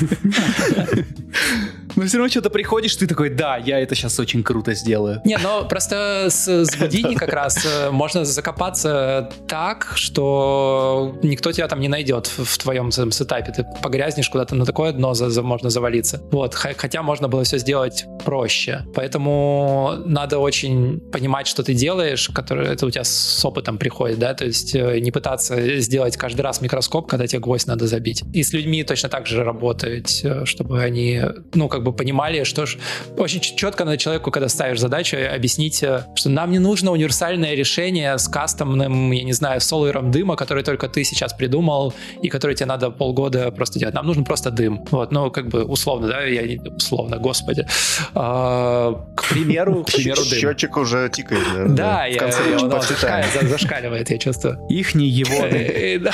Но все равно что-то приходишь, ты такой, да, я это сейчас очень круто сделаю. Не, но просто с, с Houdini как раз можно закопаться так, что никто тебя там не найдет в, твоем сетапе. Ты погрязнешь куда-то на такое дно, за, за, можно завалиться. Вот, хотя можно было все сделать проще. Поэтому надо очень понимать, что ты делаешь, который это у тебя с опытом приходит, да, то есть э, не пытаться сделать каждый раз микроскоп, когда тебе гвоздь надо забить. И с людьми точно так же работать, э, чтобы они, ну, как бы понимали, что ж, очень четко надо человеку, когда ставишь задачу, объяснить, э, что нам не нужно универсальное решение с кастомным, я не знаю, солером дыма, который только ты сейчас придумал, и который тебе надо полгода просто делать. Нам нужен просто дым. Вот, ну, как бы условно, да, я не условно, господи. А, к примеру, к примеру, дым. Счетчик уже тикает. Да, да я, он, он зашкаливает, я чувствую. Ихний его дым.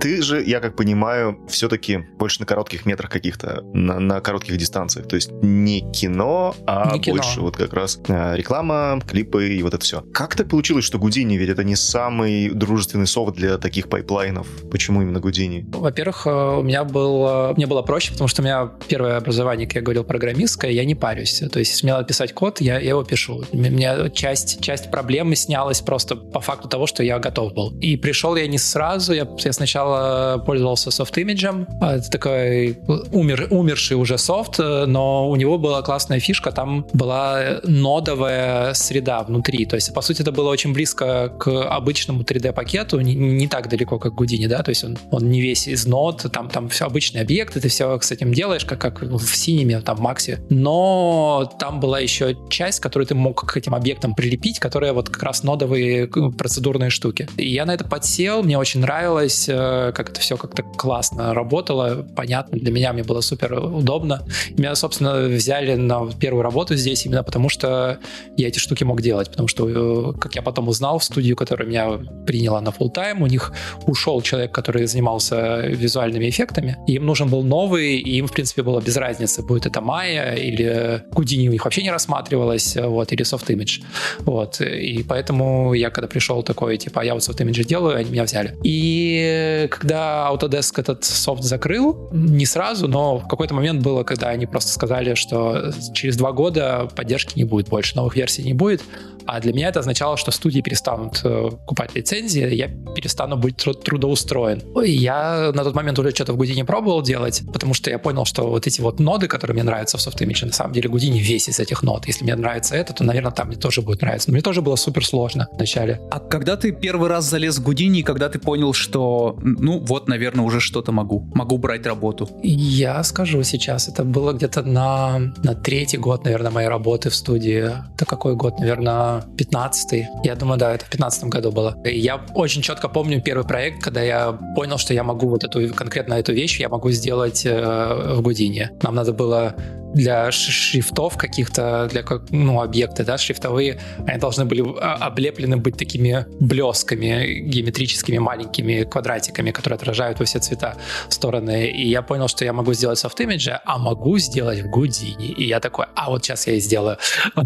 Ты же, я как понимаю, все-таки больше на коротких метрах каких-то, на, на коротких дистанциях. То есть не кино, а Не кино. больше вот как раз а, реклама, клипы и вот это все. Как так получилось, что Гудини, ведь это не самый дружественный софт для таких pipeline ов? Почему именно Гудини? Во-первых, э, у меня было, мне было проще, потому что у меня первое образование, как я говорил, программистское, я не парюсь. То есть, если писать код, я, я его пишу. У меня часть, часть проблемы снялась просто по факту того, что я готов был. И пришел я не сразу, я, я сначала пользовался Softimage ем. Это такой умер, умерший уже софт, э, но у него была классная фишка, там была нодовая среда внутри. То есть, по сути, это было очень близко к обычному 3D-пакету, не, не так далеко, как Гудини, да, то есть он, он не весь из нод, там, там все обычные объекты, ты все с этим делаешь, как, как в синеме, там, Максе. Но там была еще часть, которую ты мог к этим объектам прилепить, которая вот как раз нодовые э, процедурные штуки. И я на это подсел, мне очень нравилось, э, как это все как-то классно работало, понятно, для меня мне было супер удобно. Меня, собственно, взяли на первую работу здесь именно потому, что я эти штуки мог делать, потому что, э, как я потом узнал в студию, которая меня приняла на full тайм у них ушел человек, который занимался визуальными эффектами, им нужен был новый, и им, в принципе, было без разницы, будет это Maya или Houdini у них вообще не рассматривалось, вот, или Soft Image, вот, и поэтому я, когда пришел такой, типа, «А я вот Soft Image делаю, они меня взяли. И когда Autodesk этот софт закрыл, не сразу, но в какой-то момент было, когда они просто сказали, что через два года поддержки не будет больше, новых версий не будет, а для меня это означало, что студии перестанут э, покупать лицензии, я перестану быть труд- трудоустроен. И я на тот момент уже что-то в Гудине пробовал делать, потому что я понял, что вот эти вот ноды, которые мне нравятся в SoftImage, на самом деле Гудини весь из этих нод. Если мне нравится это, то, наверное, там мне тоже будет нравиться. Но мне тоже было супер сложно вначале. А когда ты первый раз залез в Гудини, и когда ты понял, что, ну, вот, наверное, уже что-то могу, могу брать работу? Я скажу сейчас, это было где-то на, на третий год, наверное, моей работы в студии. Это какой год, наверное, 15-й. Я думаю, да, это в 15 году было. И я очень четко помню первый проект, когда я понял, что я могу вот эту конкретно эту вещь я могу сделать э, в Гудине. Нам надо было для шрифтов каких-то, для как, ну, объекты, да, шрифтовые, они должны были а, облеплены быть такими блесками геометрическими маленькими квадратиками, которые отражают во все цвета стороны. И я понял, что я могу сделать софт имидже, а могу сделать в Гудине. И я такой, а вот сейчас я и сделаю.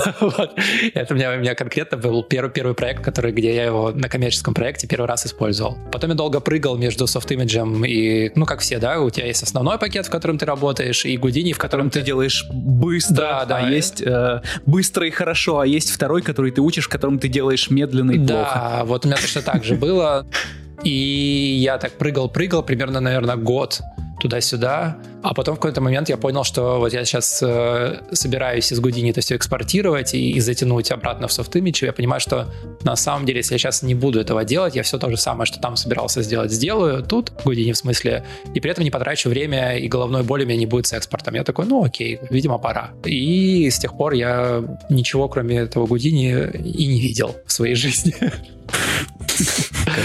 Это меня, у конкретно был первый, первый проект, который, где я его на коммерческом проекте первый раз использовал. Потом я долго прыгал между софт имиджем и, ну, как все, да, у тебя есть основной пакет, в котором ты работаешь, и Гудини, в котором ты делаешь быстро, Да, да. а есть э, быстро и хорошо, а есть второй, который ты учишь, в котором ты делаешь медленно и плохо. Да, вот у меня точно так же было. И я так прыгал-прыгал примерно, наверное, год туда-сюда. А потом в какой-то момент я понял, что вот я сейчас э, собираюсь из Гудини это все экспортировать и, и затянуть обратно в SoftImage. Я понимаю, что на самом деле, если я сейчас не буду этого делать, я все то же самое, что там собирался сделать, сделаю тут, в Гудини в смысле, и при этом не потрачу время, и головной боли у меня не будет с экспортом. Я такой, ну окей, видимо, пора. И с тех пор я ничего, кроме этого Гудини, и не видел в своей жизни.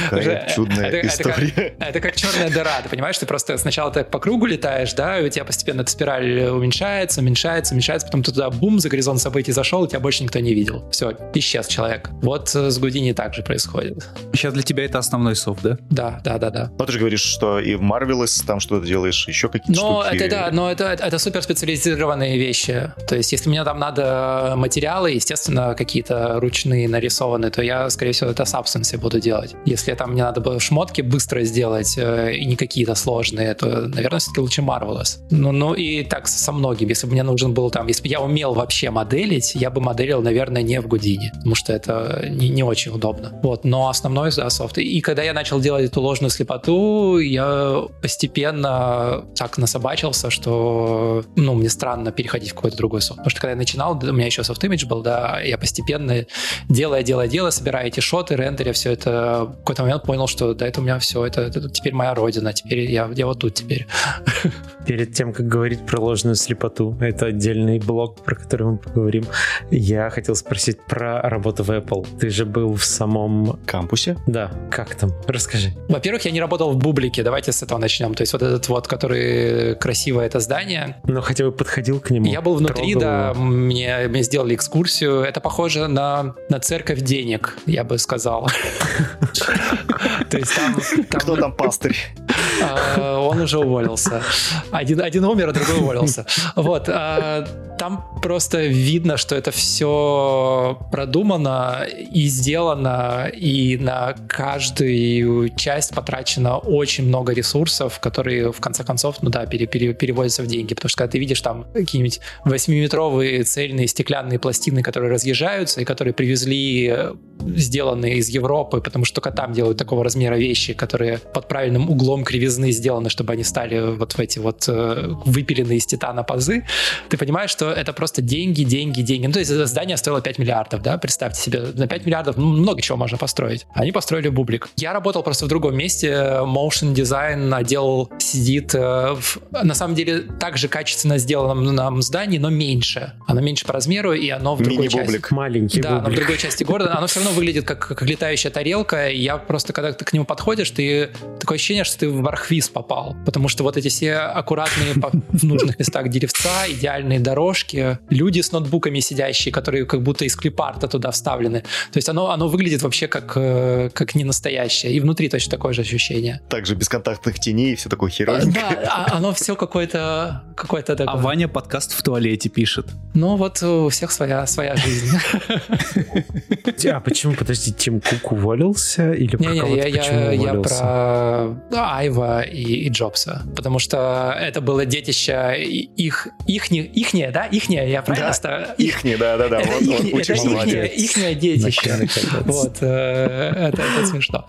Какая чудная это, история. Это как, это как черная дыра, ты понимаешь, ты просто сначала так по кругу летаешь, да, и у тебя постепенно эта спираль уменьшается, уменьшается, уменьшается, потом ты туда бум, за горизонт событий зашел, и тебя больше никто не видел. Все, исчез человек. Вот с Гудини так же происходит. Сейчас для тебя это основной софт, да? Да, да, да, да. Ну, ты же говоришь, что и в Marvelous там что-то делаешь, еще какие-то Но штуки. это да, но это, это супер специализированные вещи. То есть, если мне там надо материалы, естественно, какие-то ручные нарисованные, то я, скорее всего, это Substance буду делать. Если там мне надо было шмотки быстро сделать э, и не какие-то сложные, то, наверное, все-таки лучше Marvelous. Ну, ну и так со многим. Если бы мне нужен был там, если бы я умел вообще моделить, я бы моделил, наверное, не в Гудине, потому что это не, не очень удобно. Вот, но основной, да, софт. И когда я начал делать эту ложную слепоту, я постепенно так насобачился, что, ну, мне странно переходить в какой-то другой софт. Потому что когда я начинал, у меня еще софт имидж был, да, я постепенно, делая, делая, делая, собирая эти шоты, рендеря, все это, какой-то момент понял, что да, это у меня все, это, это теперь моя родина, теперь я, я вот тут теперь. Перед тем, как говорить про ложную слепоту, это отдельный блок, про который мы поговорим, я хотел спросить про работу в Apple. Ты же был в самом... Кампусе? Да, как там? Расскажи. Во-первых, я не работал в Бублике, давайте с этого начнем. То есть вот этот вот, который красивое это здание. Ну, хотя бы подходил к нему. Я был внутри, трогал да, мне, мне сделали экскурсию. Это похоже на, на церковь денег, я бы сказал. То есть там... Кто там пастырь? А, он уже уволился. Один, один умер, а другой уволился. Вот. А, там просто видно, что это все продумано и сделано, и на каждую часть потрачено очень много ресурсов, которые в конце концов, ну да, пере, пере, переводятся в деньги. Потому что когда ты видишь там какие-нибудь 8-метровые цельные стеклянные пластины, которые разъезжаются и которые привезли сделанные из Европы, потому что только там делают такого размера вещи, которые под правильным углом кривизны сделаны, чтобы они стали вот в эти вот э, выпиленные из титана пазы, ты понимаешь, что это просто деньги, деньги, деньги. Ну, то есть здание стоило 5 миллиардов, да, представьте себе, на 5 миллиардов ну, много чего можно построить. Они построили бублик. Я работал просто в другом месте, motion design отдел сидит э, в, на самом деле, так же качественно сделанном нам здании, но меньше. Оно меньше по размеру, и оно в другой части. Маленький Да, бублик. но в другой части города. Оно все равно выглядит как, как летающая тарелка. И я просто, когда ты к нему подходишь, ты такое ощущение, что ты в архвиз попал. Потому что вот эти все аккуратные в нужных местах деревца, идеальные дорожки, люди с ноутбуками сидящие, которые как будто из клипарта туда вставлены. То есть оно, оно выглядит вообще как, э, как не настоящее. И внутри точно такое же ощущение. Также бесконтактных теней и все такое херовенькое. Да, а оно все какое-то какое-то такое. А Ваня подкаст в туалете пишет. Ну вот у всех своя, своя жизнь. А почему, подожди, Тим Кук уволился? Или не, не, я, я, я про Айва и, и Джобса. Потому что это было детище их, ихне, ихнее, да? Ихнее, я правильно? Да, ихнее, да-да-да. Вот, вот, это ихнее, ихнее детище. Вот, э, это, это смешно.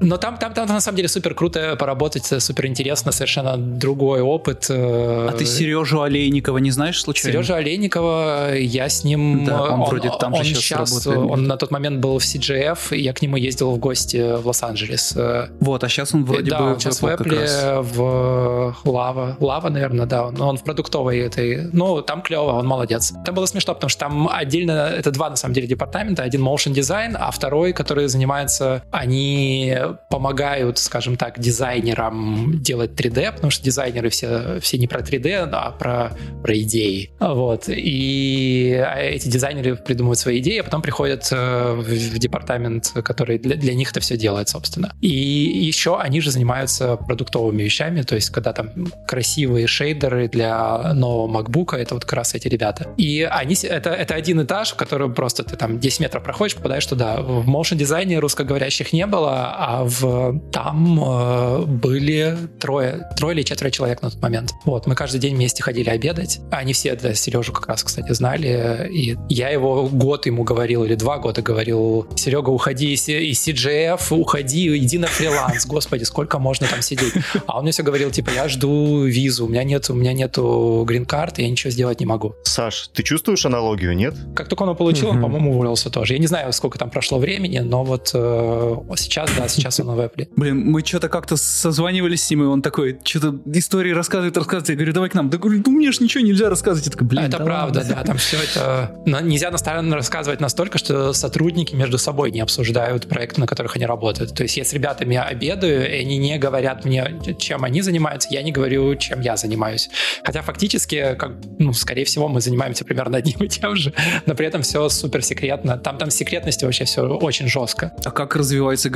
Но там, там, там на самом деле супер круто поработать, супер интересно, совершенно другой опыт. Э, а ты Сережу Олейникова не знаешь случайно? Сережа Олейникова, я с ним... Да, он, он вроде там он же сейчас, сейчас работает. Он на тот момент был в CGF, и я к нему ездил в гости в Лос-Анджелес. Вот, а сейчас он вроде да, бы он сейчас в Apple, в Lava. Lava, наверное, да. Но он в продуктовой этой... Ну, там клево, он молодец. Там было смешно, потому что там отдельно... Это два, на самом деле, департамента. Один motion design, а второй, который занимается... Они помогают, скажем так, дизайнерам делать 3D, потому что дизайнеры все, все не про 3D, а про, про идеи. Вот. И эти дизайнеры придумывают свои идеи, а потом приходят э, в, в департамент, который для, для них это все делает, собственно. И еще они же занимаются продуктовыми вещами, то есть когда там красивые шейдеры для нового MacBook, это вот как раз эти ребята. И они, это, это один этаж, в котором просто ты там 10 метров проходишь, попадаешь туда. В motion дизайне русскоговорящих не было, а в там э, были трое, трое или четверо человек на тот момент. Вот, мы каждый день вместе ходили обедать. Они все, да, Сережу как раз, кстати, знали. И я его год ему говорил, или два года говорил, Серега, уходи из, из CGF, уходи, иди на фриланс. Господи, сколько можно там сидеть? А он мне все говорил, типа, я жду визу, у меня нет, у меня нету грин-карты, я ничего сделать не могу. Саш, ты чувствуешь аналогию, нет? Как только он его получил, он, по-моему, уволился тоже. Я не знаю, сколько там прошло времени, но вот э, сейчас, да, сейчас он в Apple. Блин, мы что-то как-то созванивались с ним, и он такой, что-то истории рассказывает, рассказывает. Я говорю, давай к нам. Да говорю, ну мне же ничего нельзя рассказывать. Я такой, блин, Это да правда, ладно. да, там все это... Нельзя наставленно рассказывать настолько, что сотрудники между собой не обсуждают проекты, на которых они работают. То есть я с ребятами обедаю, и они не говорят мне, чем они занимаются, я не говорю, чем я занимаюсь. Хотя фактически, как, ну, скорее всего, мы занимаемся примерно одним и тем же, но при этом все супер секретно. Там, там секретности вообще все очень жестко. А как развиваются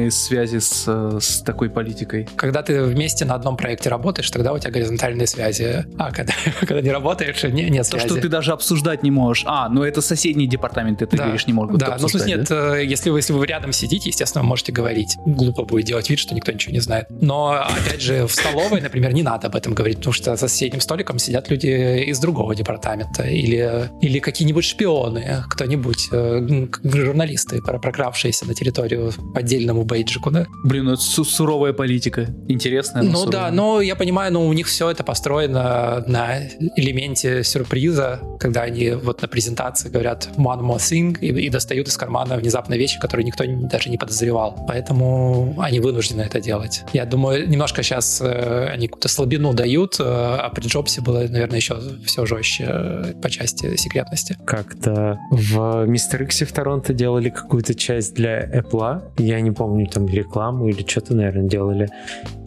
горизонтальные связи с, э, с такой политикой? Когда ты вместе на одном проекте работаешь, тогда у тебя горизонтальные связи. А когда, когда не работаешь, не, нет То, связи. что ты даже обсуждать не можешь. А, ну это соседний департамент, ты Да. говоришь, не могут Да, ну в смысле нет, э, если вы, если вы рядом сидите, естественно, вы можете говорить. Глупо будет делать вид, что никто ничего не знает. Но, опять же, в столовой, например, не надо об этом говорить, потому что за соседним столиком сидят люди из другого департамента или, или какие-нибудь шпионы, кто-нибудь, э, журналисты, про- прокравшиеся на территорию по отдельному бейджику, да? Блин, ну это су- суровая политика. Интересная, Ну суровая. да, но я понимаю, но у них все это построено на элементе сюрприза, когда они вот на презентации говорят one more thing и, и достают из кармана внезапно вещи, которые никто даже не подозревал. Поэтому они вынуждены это делать. Я думаю, немножко сейчас э, они какую-то слабину дают, э, а при Джобсе было, наверное, еще все жестче э, по части секретности. Как-то в Мистер Иксе в Торонто делали какую-то часть для Apple. Я не помню, там рекламу или что-то, наверное, делали.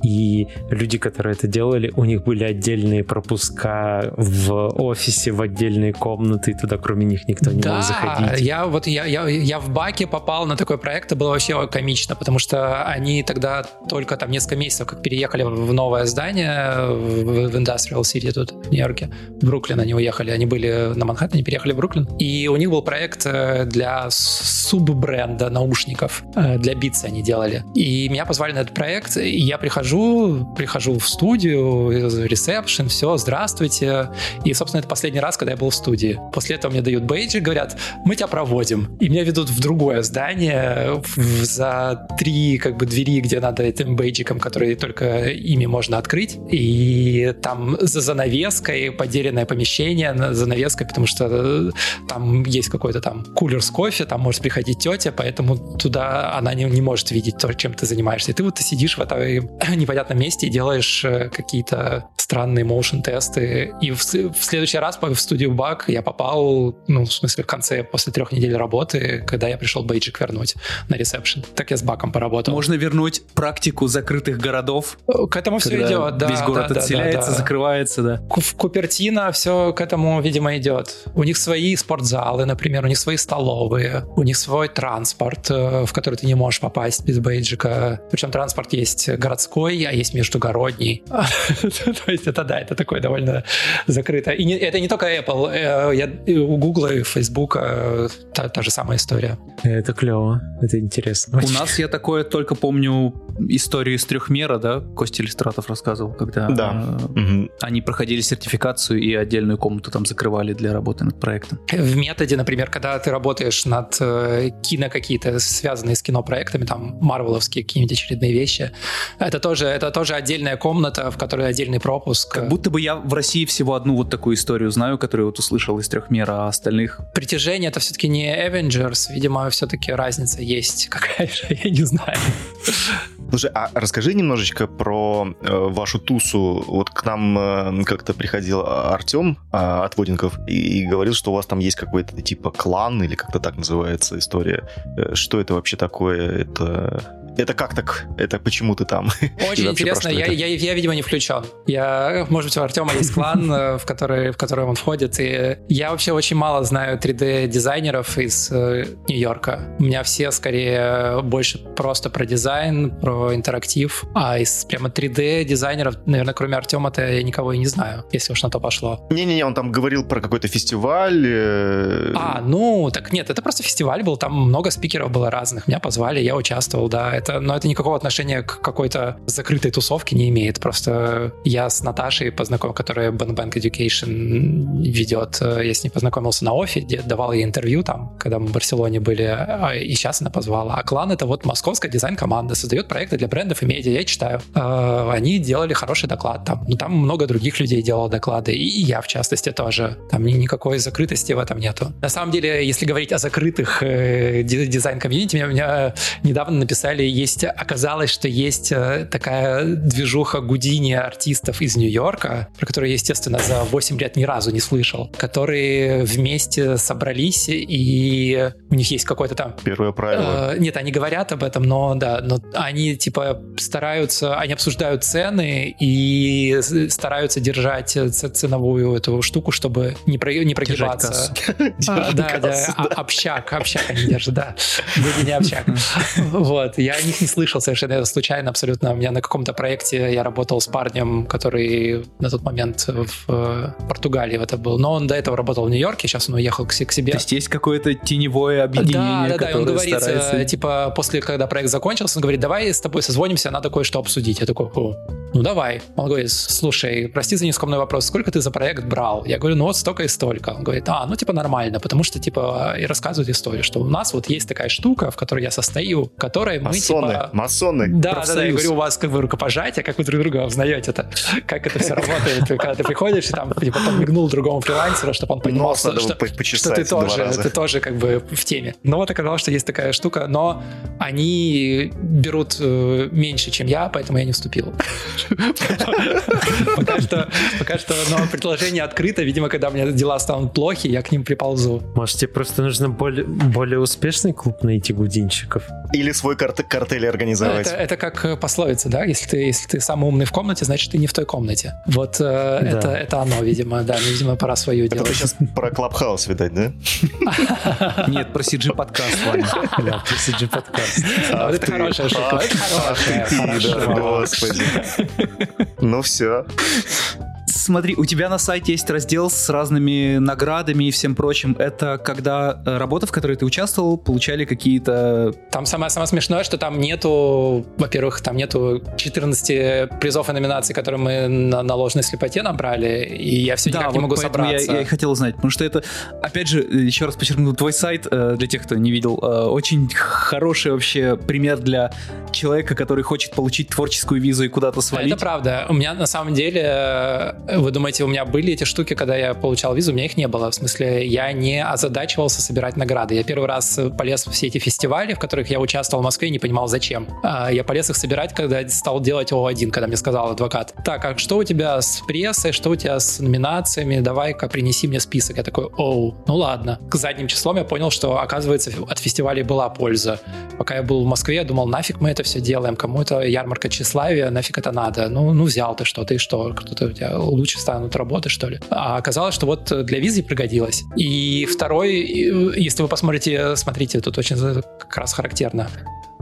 И люди, которые это делали, у них были отдельные пропуска в офисе, в отдельные комнаты, и туда кроме них никто не да, мог заходить. я вот я, я, я в баке попал на такой проект, это было вообще комично, потому что они тогда только там несколько месяцев как переехали в новое здание в Industrial City тут, в Нью-Йорке, в Бруклин они уехали, они были на Манхэттене, переехали в Бруклин, и у них был проект э, для суббренда наушников, э, для Beats они делали, и меня позвали на этот проект, и я прихожу, прихожу в студию, ресепшн, все, здравствуйте, и, собственно, это последний раз, когда я был в студии. После этого мне дают бейджи, говорят, мы тебя проводим, и меня ведут в другое здание, за три как бы двери, где надо этим бейджиком, которые только ими можно открыть, и там за занавеской потерянное помещение, занавеской, потому что э, там есть какой-то там кулер с кофе, там может приходить тетя, поэтому туда она не, не может видеть то, чем ты занимаешься. И ты вот ты сидишь в этом непонятном месте и делаешь э, какие-то странные моушен-тесты. И в, в следующий раз в студию баг я попал, ну, в смысле, в конце, после трех недель работы, когда я пришел бейджик вернуть на ресепшн. Так я с баком поработал. Можно вернуть практику закрытых городов. К этому все идет, да. Весь город да, отселяется, да, да. закрывается, да. В Купертино все к этому, видимо, идет. У них свои спортзалы, например, у них свои столовые, у них свой транспорт, э, в который ты не можешь попасть без бейджика. Причем транспорт есть городской, а есть междугородний. То есть это да, это такое довольно закрыто. И это не только Apple. Э, я, у Google и Facebook э, та, та же самая история. Это клево, это интересно. У нас я такое только помню историю из трехмера, да, Костя Иллюстратов рассказывал, когда да. э, они проходили сертификацию и отдельную комнату там закрывали для работы над проектом. В методе, например, когда ты работаешь над кино какие-то связанные с кинопроектами, там марвеловские какие-нибудь очередные вещи, это тоже, это тоже отдельная комната, в которой отдельный пропуск. Как будто бы я в России всего одну вот такую историю знаю, которую вот услышал из трехмера, а остальных... Притяжение это все-таки не Avengers, видимо, все-таки разница есть какая-то, я не знаю. Слушай, а расскажи немножечко про э, вашу тусу. Вот к нам э, как-то приходил Артем э, от Водинков и, и говорил, что у вас там есть какой-то типа клан или как-то так называется история. Э, что это вообще такое? Это это как так? Это почему ты там? Очень интересно. Я, я, я, видимо, не включен. Я, может быть, у Артема есть клан, э, в который, в который он входит. И я вообще очень мало знаю 3D-дизайнеров из э, Нью-Йорка. У меня все, скорее, больше просто про дизайн, про интерактив. А из прямо 3D-дизайнеров, наверное, кроме Артема-то я никого и не знаю, если уж на то пошло. Не-не-не, он там говорил про какой-то фестиваль. Э... А, ну, так нет, это просто фестиваль был. Там много спикеров было разных. Меня позвали, я участвовал, да это, но это никакого отношения к какой-то закрытой тусовке не имеет. Просто я с Наташей познакомил, которая Bang Education ведет. Я с ней познакомился на OFFF, давал ей интервью там, когда мы в Барселоне были, а, и сейчас она позвала. А клан — это вот московская дизайн-команда, создает проекты для брендов и медиа, я читаю. А, они делали хороший доклад там. Ну, там много других людей делало доклады, и я, в частности, тоже. Там никакой закрытости в этом нету. На самом деле, если говорить о закрытых э, дизайн-комьюнити, меня, меня недавно написали есть, оказалось, что есть э, такая движуха Гудини артистов из Нью-Йорка, про которую естественно, за 8 лет ни разу не слышал, которые вместе собрались, и у них есть какой-то там... Первое правило. Э, нет, они говорят об этом, но да, но они типа стараются, они обсуждают цены и стараются держать ценовую эту штуку, чтобы не, про, не прогибаться. А, да, да, общак, общак они держат, да. Люди не общак. Вот, я них не слышал совершенно случайно, абсолютно. У меня на каком-то проекте я работал с парнем, который на тот момент в э, Португалии это был. Но он до этого работал в Нью-Йорке, сейчас он уехал к, к себе. То есть есть какое-то теневое объединение, Да, да, да, он говорит, старается... типа, после, когда проект закончился, он говорит, давай с тобой созвонимся, надо кое-что обсудить. Я такой, О, ну давай. Он говорит, слушай, прости за нескромный вопрос, сколько ты за проект брал? Я говорю, ну вот столько и столько. Он говорит, а, ну типа нормально, потому что типа и рассказывает историю, что у нас вот есть такая штука, в которой я состою, в которой мы Масоны, типа... масоны. Да, да, да, я говорю, у вас как бы рукопожатие, как вы друг друга узнаете это, как это все работает, когда ты приходишь и там типа подмигнул другому фрилансеру, чтобы он понимал, Нос что, что, что ты тоже, ты тоже как бы в теме. Но вот оказалось, что есть такая штука, но они берут э, меньше, чем я, поэтому я не вступил. Пока что, пока что, но предложение открыто. Видимо, когда у меня дела станут плохи, я к ним приползу. Может, тебе просто нужно более, более успешный клуб найти гудинщиков? Или свой карт артели организовать. Это, это как пословица, да? Если ты, если ты самый умный в комнате, значит, ты не в той комнате. Вот э, да. это, это оно, видимо, да. Видимо, пора свою делать. Это ты сейчас про Клабхаус, видать, да? Нет, про CG подкаст, Ваня. Да, про CG подкаст. Это хорошая шутка. Это хорошая. Господи. Ну все смотри, у тебя на сайте есть раздел с разными наградами и всем прочим. Это когда э, работы, в которой ты участвовал, получали какие-то... Там самое, самое смешное, что там нету, во-первых, там нету 14 призов и номинаций, которые мы на, на ложной слепоте набрали, и я все да, никак вот не могу собраться. Я, я и хотел узнать, потому что это, опять же, еще раз подчеркну, твой сайт, э, для тех, кто не видел, э, очень хороший вообще пример для человека, который хочет получить творческую визу и куда-то свалить. Это правда. У меня на самом деле вы думаете, у меня были эти штуки, когда я получал визу? У меня их не было. В смысле, я не озадачивался собирать награды. Я первый раз полез в все эти фестивали, в которых я участвовал в Москве, и не понимал, зачем. А, я полез их собирать, когда стал делать О1, когда мне сказал адвокат. Так, а что у тебя с прессой, что у тебя с номинациями? Давай-ка принеси мне список. Я такой, оу, ну ладно. К задним числом я понял, что, оказывается, от фестивалей была польза. Пока я был в Москве, я думал, нафиг мы это все делаем, кому это ярмарка тщеславия, нафиг это надо. Ну, ну взял ты что-то, и что? Кто-то у тебя лучше станут работы, что ли. А оказалось, что вот для визы пригодилось. И второй, если вы посмотрите, смотрите, тут очень как раз характерно.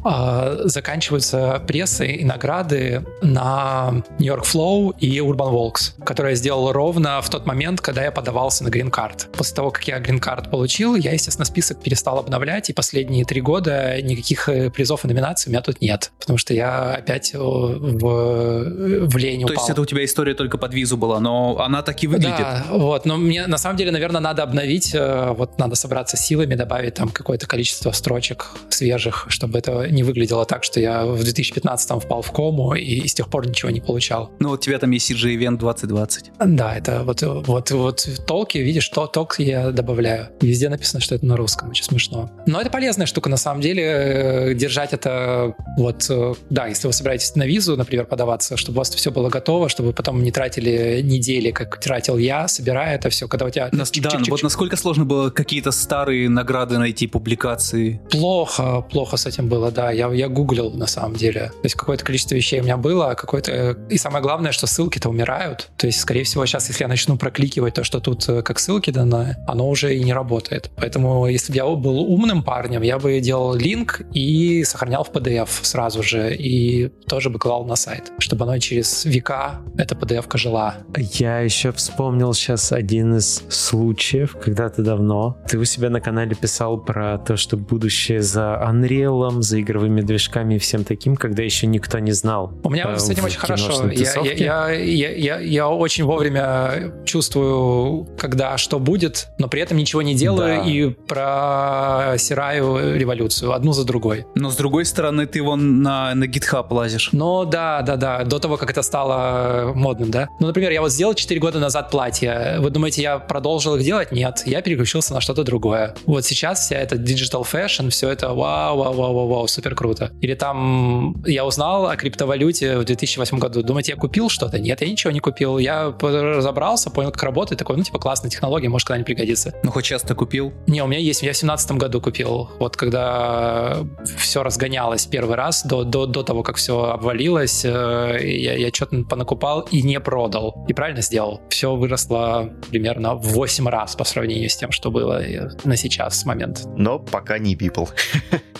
А, заканчиваются прессы и награды на New York Flow и Urban Walks, которые я сделал ровно в тот момент, когда я подавался на Green Card. После того, как я Green Card получил, я, естественно, список перестал обновлять, и последние три года никаких э, призов и номинаций у меня тут нет, потому что я опять в, в лень упал. То есть это у тебя история только под визу была, но она так и выглядит. Да, вот, но мне на самом деле, наверное, надо обновить, э, вот надо собраться силами, добавить там какое-то количество строчек свежих, чтобы это не выглядело так, что я в 2015 впал в кому и с тех пор ничего не получал. Ну, вот у тебя там есть CG Event 2020. Да, это вот, вот, вот толки, видишь, то, толк я добавляю. Везде написано, что это на русском, очень смешно. Но это полезная штука, на самом деле, э, держать это вот, э, да, если вы собираетесь на визу, например, подаваться, чтобы у вас все было готово, чтобы вы потом не тратили недели, как тратил я, собирая это все, когда у тебя... Нас, да, вот насколько сложно было какие-то старые награды найти, публикации? Плохо, плохо с этим было, да. Я, я гуглил на самом деле. То есть какое-то количество вещей у меня было, а какое-то... И самое главное, что ссылки-то умирают. То есть, скорее всего, сейчас, если я начну прокликивать то, что тут э, как ссылки дано, оно уже и не работает. Поэтому, если бы я был умным парнем, я бы делал линк и сохранял в PDF сразу же, и тоже бы клал на сайт, чтобы оно через века эта PDF-ка жила. Я еще вспомнил сейчас один из случаев, когда-то давно ты у себя на канале писал про то, что будущее за Unreal, за игровыми игровыми движками и всем таким, когда еще никто не знал. У меня э, с этим очень хорошо. Я, я, я, я, я очень вовремя чувствую, когда что будет, но при этом ничего не делаю да. и просираю революцию одну за другой. Но с другой стороны, ты вон на, на GitHub лазишь. Ну да, да, да, до того, как это стало модным, да. Ну, например, я вот сделал 4 года назад платье. Вы думаете, я продолжил их делать? Нет, я переключился на что-то другое. Вот сейчас вся эта digital fashion, все это вау, вау, вау, вау, вау, супер круто. Или там я узнал о криптовалюте в 2008 году. Думаете, я купил что-то? Нет, я ничего не купил. Я разобрался, понял, как работает. Такой, ну, типа, классная технология, может, когда-нибудь пригодится. Ну, хоть часто купил? Не, у меня есть. Я в 2017 году купил. Вот когда все разгонялось первый раз, до, до, до того, как все обвалилось, э, я, я что-то понакупал и не продал. И правильно сделал. Все выросло примерно в 8 раз по сравнению с тем, что было на сейчас момент. Но пока не people.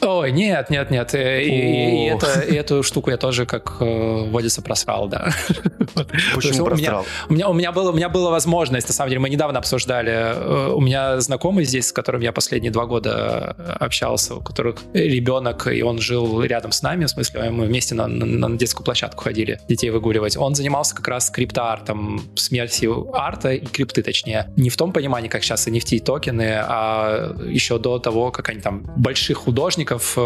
Ой, нет, нет, нет. И, и, и, это, и эту штуку я тоже, как э, водится, просрал, да. Почему просрал? У меня, у, меня было, у меня была возможность, на самом деле, мы недавно обсуждали. Э, у меня знакомый здесь, с которым я последние два года общался, у которых ребенок, и он жил рядом с нами, в смысле, мы вместе на, на, на детскую площадку ходили, детей выгуливать. Он занимался как раз криптоартом, смертью арта и крипты, точнее. Не в том понимании, как сейчас NFT токены, а еще до того, как они там больших художников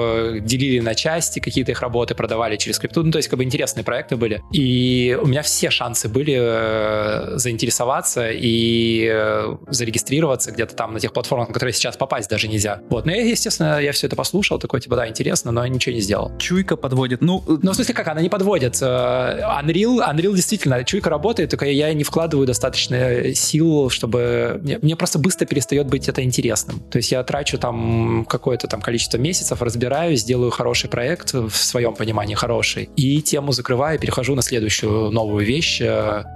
делили на части какие-то их работы, продавали через крипту. Ну, то есть, как бы интересные проекты были. И у меня все шансы были э, заинтересоваться и э, зарегистрироваться где-то там на тех платформах, на которые сейчас попасть даже нельзя. Вот, но я, естественно, я все это послушал, такой, типа, да, интересно, но ничего не сделал. Чуйка подводит. Ну, Ну, в смысле, как, она не подводит. Э, Unreal, Unreal действительно, чуйка работает, только я не вкладываю достаточно сил, чтобы... Мне, мне просто быстро перестает быть это интересным. То есть я трачу там какое-то там количество месяцев, разбираюсь, делаю хороший проект, в своем понимании хороший, и тему закрываю, перехожу на следующую новую вещь, э,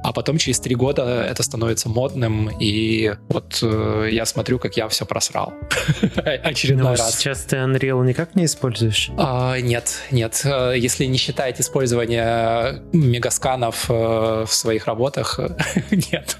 а потом через три года это становится модным, и вот э, я смотрю, как я все просрал. Очередной Ну, раз. сейчас ты Unreal никак не используешь? А, нет, нет. Э, Если не считать использование мегасканов в своих работах, нет.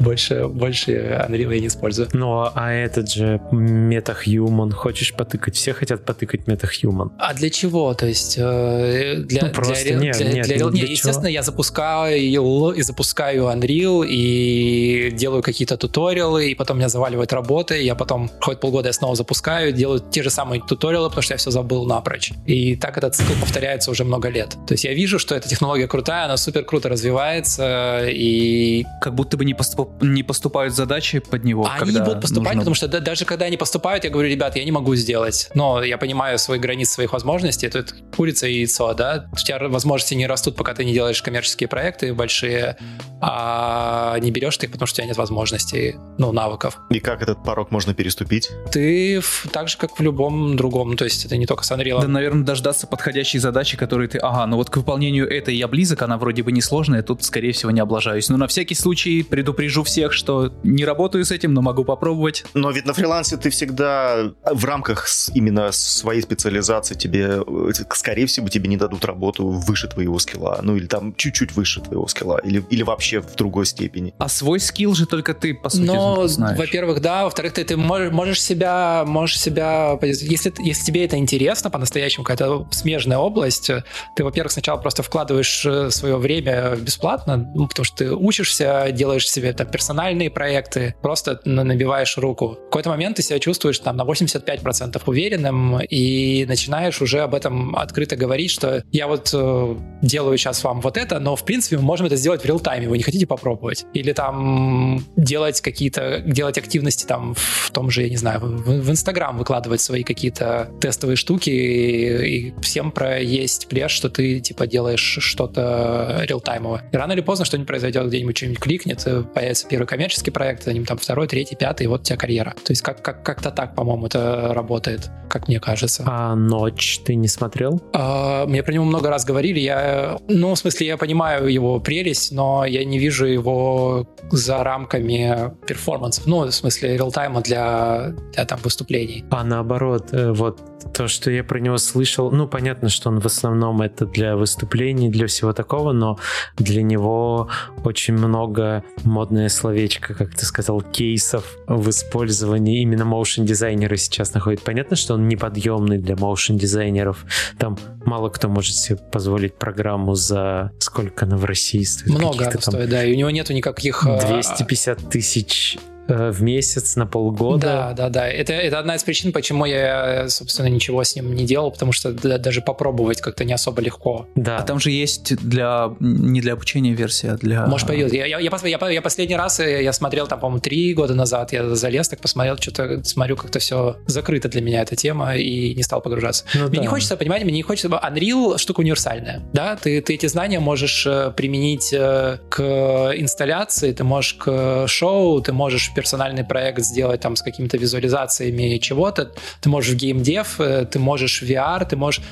Больше, больше Unreal я не использую. Ну, а этот же MetaHuman, хочешь потыкать? Все хотят потыкать MetaHuman. А для чего? То есть э, для, Ну, просто для, нет, для- нет, для- ну, не, для естественно, я запускаю и запускаю Unreal и делаю какие-то туториалы, и потом меня заваливают работы, и я потом проходит полгода, я снова запускаю, делаю те же самые туториалы, потому что я все забыл напрочь. И так этот цикл повторяется уже много лет. То есть я вижу, что эта технология крутая, она супер круто развивается, и как будто бы не, поступ- не поступают задачи под него. они когда будут поступать, нужно. потому что да- даже когда они поступают, я говорю, ребят, я не могу сделать. Но я понимаю свои границы, своих возможностей. Это курица и яйцо, да? У тебя возможности не растут, пока ты не делаешь коммерческие проекты большие, а не берешь ты их, потому что у тебя нет возможностей, ну, навыков. И как этот порог можно переступить? Ты в- так же, как в любом другом, то есть это не только с Unreal. Да, наверное, дождаться подходящей задачи, которые ты... Ага, ну вот к выполнению этой я близок, она вроде бы несложная, тут, скорее всего, не облажаюсь. Но на всякий случай предупрежу всех, что не работаю с этим, но могу попробовать. Но ведь на фрилансе ты всегда в рамках именно своей специализации тебе, э, скорее всего, тебе не дадут работу выше твоего скилла. Ну или там чуть-чуть выше твоего скилла. Или, или вообще в другой степени. А свой скилл же только ты, по сути, Но, знаешь. во-первых, да, во-вторых, ты, ты можешь, можешь себя, можешь себя, если, если тебе это интересно, по-настоящему какая-то смежная область, ты, во-первых, сначала просто вкладываешь э, свое время бесплатно, ну, потому что ты учишься, делаешь себе там персональные проекты, просто на- набиваешь руку. В какой-то момент ты себя чувствуешь там на 85% уверенным и начинаешь уже об этом открыто говорить, что я вот э, делаю сейчас вам вот это, но в принципе мы можем это сделать в реал-тайме, вы не хотите попробовать? Или там делать какие-то, делать активности там в том же, я не знаю, в, Инстаграм выкладывать свои какие-то тестовые штуки и, и всем про есть плешь, что ты типа делаешь что-то реал-таймовое. И рано или поздно что-нибудь произойдет, где-нибудь что-нибудь кликнет, э, появится первый коммерческий проект, за ним там второй, третий, пятый, и вот у тебя карьера. То есть как, как, как-то так, по-моему, это работает, как мне кажется. А ночь ты не смотрел? А, Мне про него много раз говорили. Я, ну, в смысле, я понимаю его прелесть, но я не вижу его за рамками перформансов. Ну, в смысле, реалтайма для, для там выступлений. А наоборот, э, вот то, что я про него слышал, ну, понятно, что он в основном это для выступлений, для всего такого, но для него очень много модное словечко, как ты сказал, кейсов в использовании именно моушен дизайнеры сейчас находят. Понятно, что он неподъемный для моушен дизайнеров. Там мало кто может себе позволить программу за сколько она в России стоит? Много там стоит, да, и у него нету никаких... а, 250 тысяч э, в месяц на полгода. Да, да, да. Это, это одна из причин, почему я, собственно, ничего с ним не делал, потому что да- даже попробовать как-то не особо легко. Да. А там же есть для не для обучения версия, а для... Может, появилась. Я, я, я, я, я последний раз, э, я смотрел там, по-моему, три года назад, я залез, так посмотрел, что-то смотрю, как-то все закрыто для меня эта тема, и не стал погружаться. Ну Мне да. не хочется, понимаете, мне не хочется... Unreal штука универсальная, да? Ты, ты эти знания можешь э, применить э, к инсталляции, ты можешь к шоу, ты можешь персональный проект сделать там с какими-то визуализациями чего-то, ты можешь в геймдев, э, ты можешь в VR, ты можешь...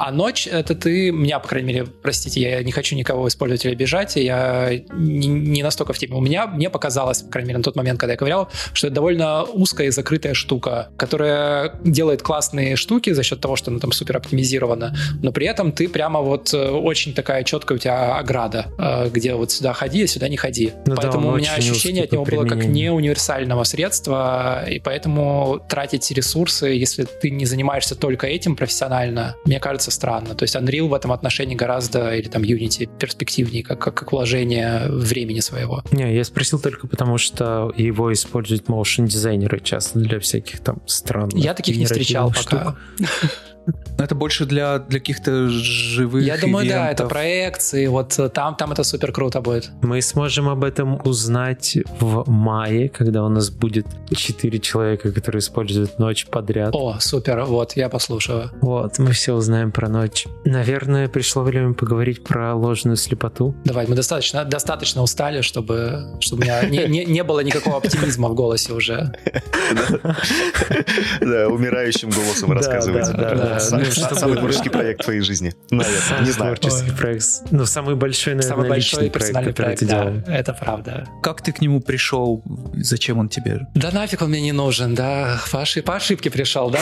А ночь — это ты... Меня, по крайней мере, простите, я не хочу никого использовать или обижать, я не, не настолько в теме. У меня, мне показалось, по крайней мере, на тот момент, когда я ковырял, что это довольно узкая и закрытая штука, которая делает классные штуки за счет того, что она там супер оптимизирована, но при этом ты прямо вот э, очень такая четкая у тебя ограда, э, где вот сюда ходи, а сюда не ходи. Ну да, поэтому он у меня ощущение от него было как не универсального средства, и поэтому тратить ресурсы, если ты не занимаешься только этим профессионально, мне кажется странно. То есть Unreal в этом отношении гораздо, или там Unity, перспективнее, как, как, как вложение времени своего. Не, я спросил только потому, что его используют моушен дизайнеры часто для всяких там странных. Я таких не встречал пока. штук. Это больше для, для каких-то живых Я думаю, да, это ивентов. проекции, вот э, там, там это супер круто будет. Мы сможем об этом узнать в мае, когда у нас будет 4 человека, которые используют ночь подряд. О, супер, вот, я послушаю. Вот, мы все узнаем про ночь. Наверное, пришло время поговорить про ложную слепоту. Давай, мы достаточно, достаточно устали, чтобы, чтобы у меня не, не, не было никакого оптимизма в голосе уже. Да, умирающим голосом рассказывайте. да, да. Чтобы- Самый творческий проект твоей жизни. Наверное, не знаю. творческий проект. Ну, самый большой, наверное, Самый большой личный проект, персональный который проект, ты да, делал. это правда. Как ты к нему пришел? Зачем он тебе? Да нафиг он мне не нужен, да, по, ошиб- по ошибке пришел, да.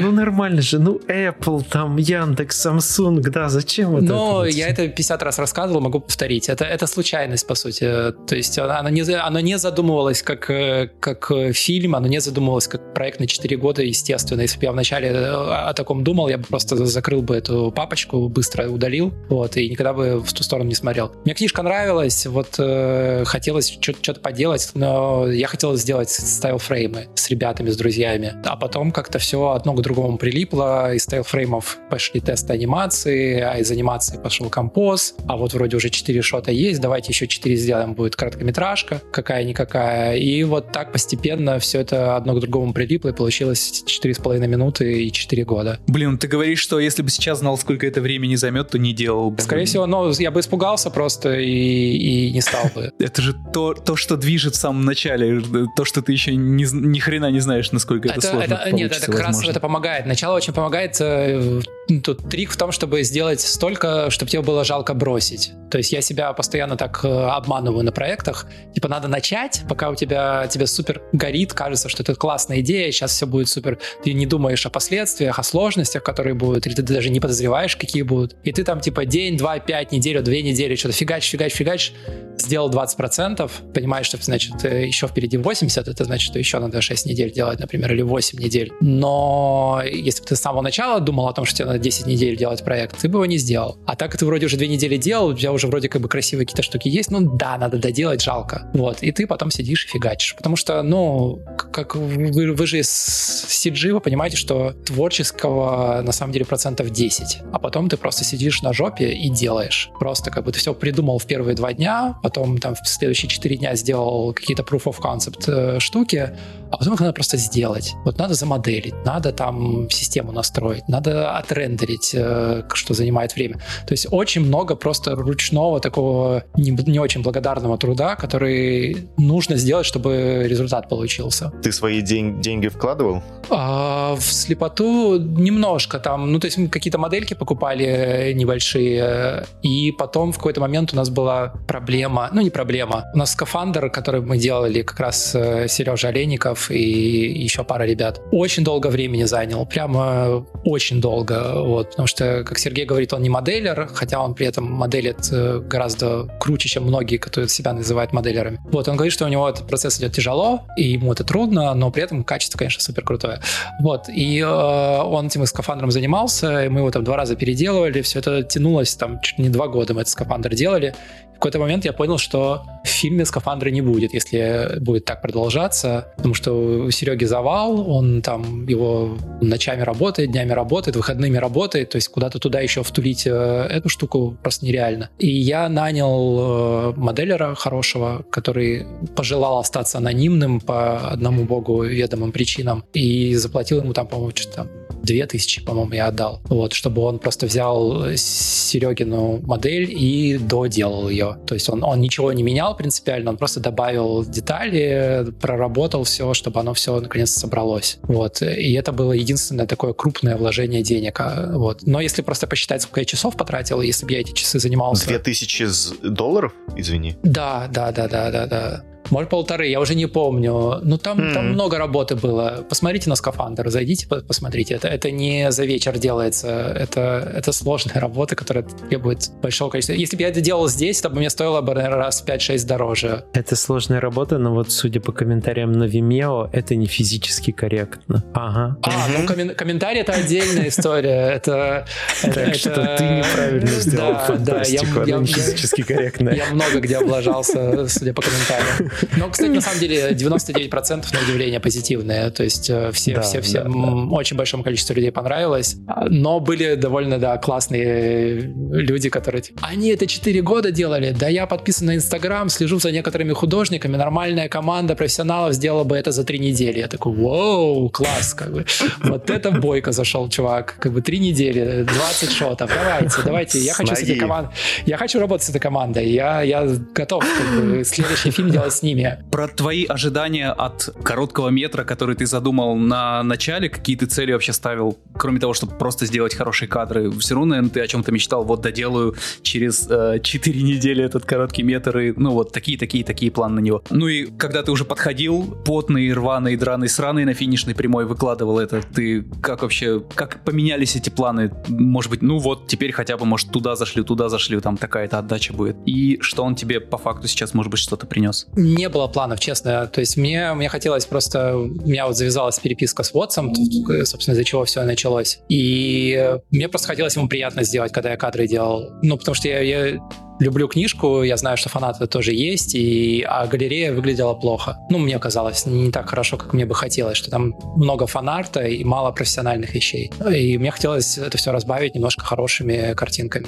Ну, нормально же. Ну, Apple, там, Яндекс, Samsung, да, зачем вот Но это? вот я это 50 раз рассказывал, могу повторить. Это, это случайность, по сути. То есть она, она не, оно не задумывалось как, э, как э, фильм, оно не задумывалось как проект на 4 года, естественно. Если бы я вначале э, о таком думал, я бы просто закрыл бы эту папочку, быстро удалил, вот, и никогда бы в ту сторону не смотрел. Мне книжка нравилась, вот э, хотелось что-то поделать, но я хотел сделать style frame ы с ребятами, с друзьями. А потом как-то все одно к другому прилипло, из style frame ов пошли тесты анимации, а из анимации пошел композ, а вот вроде уже 4 shot а есть, давайте еще 4 сделаем, будет короткометражка, какая-никакая. И вот так постепенно все это одно к другому прилипло, и получилось 4,5 минуты и 4 года. Блин, ты говоришь, что если бы сейчас знал, сколько это времени займет, то не делал бы. Скорее всего, ну, я бы испугался просто и, и не стал бы. Это же то, то, что движет в самом начале, то, что ты еще ни, ни хрена не знаешь, насколько это, сложно это- нет, это как раз возможно. это помогает. Начало очень помогает. э, Тут трик в том, чтобы сделать столько, чтобы тебе было жалко бросить. То есть я себя постоянно так э, обманываю на проектах. Типа надо начать, пока у тебя тебе супер горит, кажется, что это классная идея, сейчас все будет супер. Ты не думаешь о последствиях, о сложностях, которые будут, или ты даже не подозреваешь, какие будут. И ты там типа день, два, пять, неделю, две недели что-то фигач, фигач, фигач, сделал 20%, понимаешь, что значит э, еще впереди 80, это значит, что еще надо 6 недель делать, например, или 8 недель. Но если бы ты с самого начала думал о том, что тебе надо 10 недель делать проект, ты бы его не сделал. А так ты вроде уже две недели делал, у тебя уже вроде как бы красивые какие-то штуки есть, ну да, надо доделать, жалко. Вот, и ты потом сидишь и фигачишь. Потому что, ну, как вы, вы же из CG, вы понимаете, что творческого на самом деле процентов 10. А потом ты просто сидишь на жопе и делаешь. Просто как бы ты все придумал в первые два дня, потом там в следующие четыре дня сделал какие-то proof of concept э, штуки, а потом их надо просто сделать. Вот надо замоделить, надо там систему настроить, надо отрендерить, э, что занимает время. То есть очень много просто ручного такого не, не очень благодарного труда, который нужно сделать, чтобы результат получился. Ты свои день- деньги вкладывал? А, в слепоту немножко там, ну то есть мы какие-то модельки покупали небольшие, и потом в какой-то момент у нас была проблема, ну не проблема, у нас скафандр, который мы делали как раз э, Сережа Олейников и еще пара ребят, очень долго времени занял, прямо очень долго, вот, потому что, как Сергей говорит, он не моделер, хотя он при этом моделит э, гораздо круче, чем многие, которые себя называют моделерами. Вот, он говорит, что у него этот процесс идет тяжело, и ему это трудно, но при этом качество, конечно, супер крутое. Вот, и э, он этим скафандром занимался, и мы его там два раза переделывали, все это тянулось там чуть не два года мы этот скафандр делали. В какой-то момент я понял, что в фильме скафандра не будет, если будет так продолжаться, потому что у Сереги завал, он там его ночами работает, днями работает, выходными работает, то есть куда-то туда еще втулить э, эту штуку просто нереально. И я нанял э, моделера хорошего, который пожелал остаться анонимным по одному богу ведомым причинам, и заплатил ему там, по-моему, что-то там две тысячи, по-моему, я отдал. Вот, чтобы он просто взял Серегину модель и доделал ее. То есть он, он ничего не менял принципиально, он просто добавил детали, проработал все, чтобы оно все наконец собралось. Вот. И это было единственное такое крупное вложение денег. А, Вот. Но если просто посчитать, сколько я часов потратил, если бы я эти часы занимался... 2000 з- долларов? Извини. Да, да, да, да, да, да. Может, полторы, я уже не помню. Ну, там, М. там много работы было. Посмотрите на скафандр, зайдите, по- посмотрите. Это, это не за вечер делается. Это, это сложная работа, которая требует большого количества. Если бы я это делал здесь, то бы мне стоило бы, наверное, раз в 5-6 дороже. Это сложная работа, но вот судя по комментариям на Vimeo, это не физически корректно. Ага. А, ну коммен- комментарий это отдельная история. Это, Так что ты неправильно сделал Да, да, я- фантастику, она не физически корректная. Я много где облажался, судя по комментариям. Но, кстати, на самом деле 99% на удивление позитивные. То есть э, все, Да, все, все, да, очень большому количеству людей понравилось. Но были довольно, да, классные люди, которые... типа, Они это 4 года делали, да я подписан на Инстаграм, слежу за некоторыми художниками, нормальная команда профессионалов сделала бы это за три недели. Я такой, вау, класс, как бы. Вот это бойко зашел, чувак. Как бы три недели, 20 шотов, давайте, давайте. Я хочу с этой командой. Я хочу работать с этой командой. Я, я готов как бы, следующий фильм делать с ними. Про твои ожидания от короткого метра, который ты задумал на начале, какие ты цели вообще ставил, кроме того, чтобы просто сделать хорошие кадры, все равно, наверное, ты о чем-то мечтал, вот доделаю через э, 4 недели этот короткий метр, и, ну вот такие, такие, такие планы на него. Ну и когда ты уже подходил, потный, рваный, драный, сраный на финишной прямой выкладывал это, ты как вообще, как поменялись эти планы? Может быть, ну вот теперь хотя бы, может, туда зашлю, туда зашлю, там такая-то отдача будет. И что он тебе по факту сейчас, может быть, что-то принес? Не было планов, честно. То есть мне, мне хотелось просто... У меня вот завязалась переписка с Вотсом, тут, собственно, из-за чего все началось. И мне просто хотелось ему приятно сделать, когда я кадры делал. Ну, потому что я, я люблю книжку, я знаю, что фанаты тоже есть, и, а галерея выглядела плохо. Ну, мне казалось, не так хорошо, как мне бы хотелось, что там много фанарта и мало профессиональных вещей. И мне хотелось это все разбавить немножко хорошими картинками.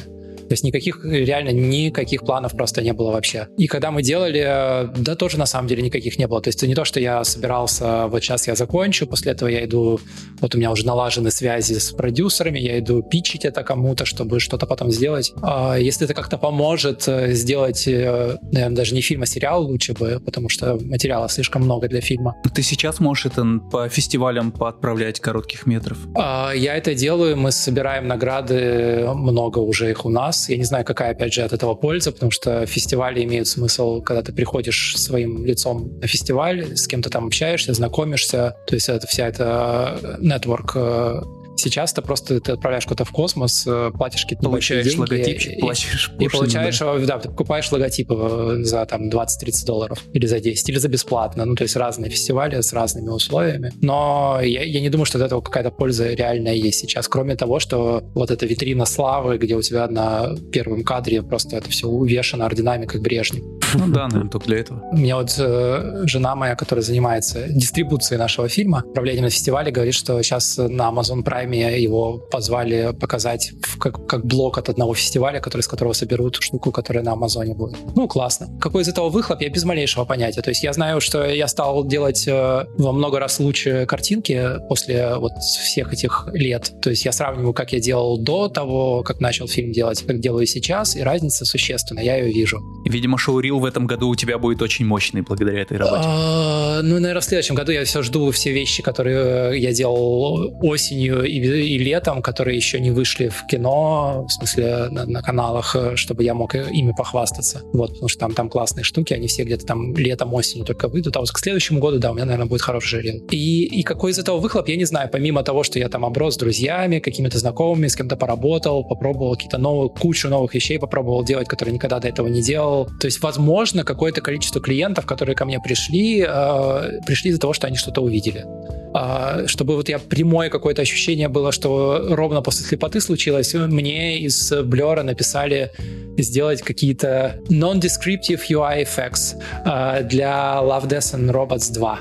То есть никаких, реально никаких планов просто не было вообще. И когда мы делали, да тоже на самом деле никаких не было. То есть это не то, что я собирался, вот сейчас я закончу, после этого я иду, вот у меня уже налажены связи с продюсерами, я иду пичить это кому-то, чтобы что-то потом сделать. А если это как-то поможет э, сделать, э, наверное, даже не фильм, а сериал лучше бы, потому что материала слишком много для фильма. Ты сейчас можешь это по фестивалям поотправлять коротких метров? А, Я это делаю, мы собираем награды, много уже их у нас. Я не знаю, какая, опять же, от этого польза, потому что фестивали имеют смысл, когда ты приходишь своим лицом на фестиваль, с кем-то там общаешься, знакомишься. То есть это вся эта нетворк э, Сейчас ты просто ты отправляешь куда-то в космос, э, платишь какие-то Получаешь деньги, логотипчик, и- платишь и пошлину, получаешь, да. да, ты покупаешь логотип э, за там 20-30 долларов, или за 10, или за бесплатно. Ну, то есть разные фестивали с разными условиями. Но я, я не думаю, что от этого какая-то польза реальная есть сейчас, кроме того, что вот эта витрина славы, где у тебя на первом кадре просто это все увешано орденами, как Брежнев. Ну да, наверное, только для этого. Мне вот э, жена моя, которая занимается дистрибуцией нашего фильма, управлением на фестивале, говорит, что сейчас на Amazon Prime его позвали показать в- как, как блок от одного фестиваля, который, с которого соберут штуку, которая на Амазоне будет. Ну, классно. Какой из этого выхлоп, я без малейшего понятия. То есть я знаю, что я стал делать э, во много раз лучше картинки после вот всех этих лет. То есть я сравниваю, как я делал до того, как начал фильм делать, как делаю сейчас, и разница существенная, я ее вижу. Видимо, шоурил в этом году у тебя будет очень мощный благодаря этой работе. А, Ну, наверное, в следующем году я все жду все вещи, которые э, я делал осенью и, и летом, которые еще не вышли в кино, в смысле на, на каналах, э, чтобы я мог э, ими похвастаться. Вот, потому что там, там классные штуки, они все где-то там летом, осенью только выйдут. А вот к следующему году, да, у меня, наверное, будет хороший жирин. И, и какой из этого выхлоп, я не знаю. Помимо того, что я там оброс с друзьями, какими-то знакомыми, с кем-то поработал, попробовал какие-то новые, кучу новых вещей попробовал делать, которые никогда до этого не делал. То есть, возможно, какое-то количество клиентов, которые ко мне пришли, э, пришли из-за того, что они что-то увидели. А, чтобы вот я прямое какое-то ощущение было, что ровно после слепоты случилось, мне из Blur написали сделать какие-то non-descriptive UI effects а, для Love, Death and Robots 2,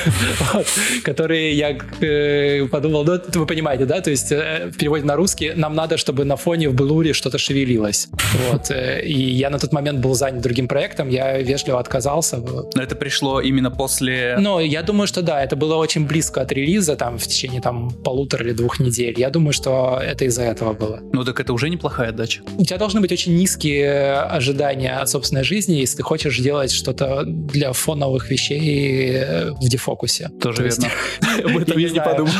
Вот, которые я э, подумал, ну, вы понимаете, да, то есть э, в переводе на русский нам надо, чтобы на фоне в блуре что-то шевелилось. Вот, э, и я на тот момент был занят другим проектом, я вежливо отказался. Но это пришло именно после... Но я думаю, что да, это было очень близко от релиза, там, в течение там полутора или двух недель. Я думаю, что это из-за этого было. Ну так это уже неплохая отдача. У тебя должны быть очень низкие ожидания от собственной жизни, если ты хочешь делать что-то для фоновых вещей э, в дефокусе. Тоже То есть, верно. Об этом я не знаю, подумал.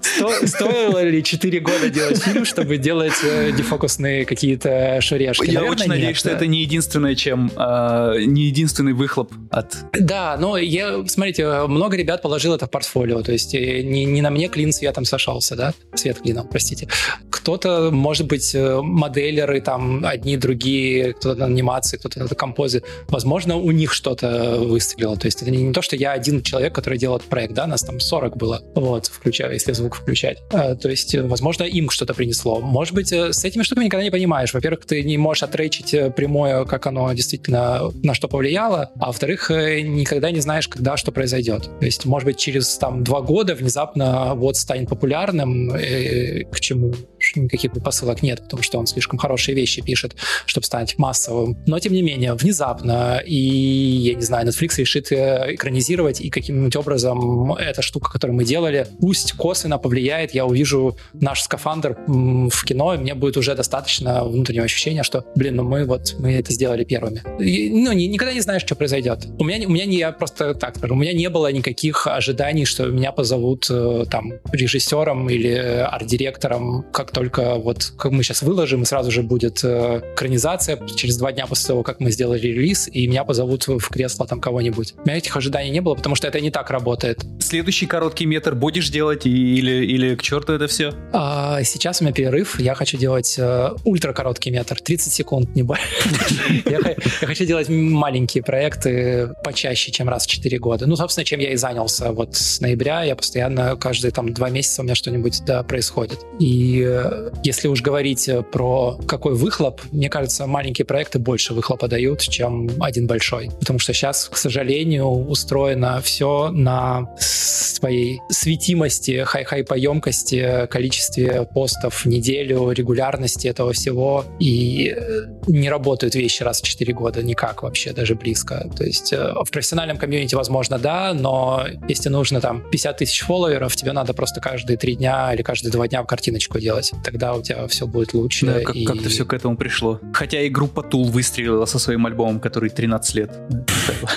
сто- Стоило ли 4 года делать фильм, чтобы делать э, дефокусные какие-то шурешки? Я Наверное, очень надеюсь, что это не единственное, чем а, не единственный выхлоп от. Да, но я, смотрите, много ребят положило это в портфолио. То есть э, не, не на мне клин цветом сошелся, да, цвет клином, простите. Кто-то, может быть, э, моделеры там одни, другие, кто-то на анимации, кто-то на композе, возможно, у них что-то выстрелило, то есть это не, не то, что я один человек, который делает проект, да, нас там 40 было, вот, включая, если звук включать, а, то есть, возможно, им что-то принесло. Может быть, с этими штуками никогда не понимаешь. Во-первых, ты не можешь отречить прямое, как оно действительно на что повлияло, а во-вторых, никогда не знаешь, когда что произойдет. То есть, может быть, через там два года внезапно вот станет популярным, э, к чему никаких посылок нет, потому что он слишком хорошие вещи пишет, чтобы стать массовым. Но, тем не менее, внезапно, и, я не знаю, Netflix решит э, экранизировать, и каким-нибудь образом эта штука, которую мы делали, пусть косвенно повлияет, я увижу наш скафандр в кино, и мне будет уже достаточно внутреннего ощущения, что, блин, ну мы вот, мы это сделали первыми. И, ну, ни, никогда не знаешь, что произойдет. У меня, у меня не, я просто так скажу, у меня не было никаких ожиданий, что меня позовут э, там режиссером или арт-директором, как только вот как мы сейчас выложим, и сразу же будет э, экранизация через два дня после того, как мы сделали релиз, и меня позовут в кресло там кого-нибудь. У меня этих ожиданий не было, потому что это не так работает. Следующий короткий метр будешь делать или, или к черту это все? А, сейчас у меня перерыв. Я хочу делать э, ультра короткий метр, 30 секунд, не больше. Я хочу делать маленькие проекты почаще, чем раз в 4 года. Ну, собственно, чем я и занялся. Вот с ноября я постоянно, каждые там два месяца у меня что-нибудь да, происходит. И э, если уж говорить э, про какой выхлоп, мне кажется, маленькие проекты больше выхлопа дают, чем один большой. Потому что сейчас, к сожалению, устроено все на своей светимости, хай- хайпоемкости, количестве постов в неделю, регулярности этого всего. И э, не работают вещи раз в 4 года никак вообще, даже близко. То есть в профессиональном комьюнити, возможно, да, но если нужно там 50 тысяч фолловеров, тебе надо просто каждые три дня или каждые два дня картиночку делать. Тогда у тебя все будет лучше. Да, как- и... как-то все к этому пришло. Хотя и группа Tool выстрелила со своим альбомом, который 13 лет.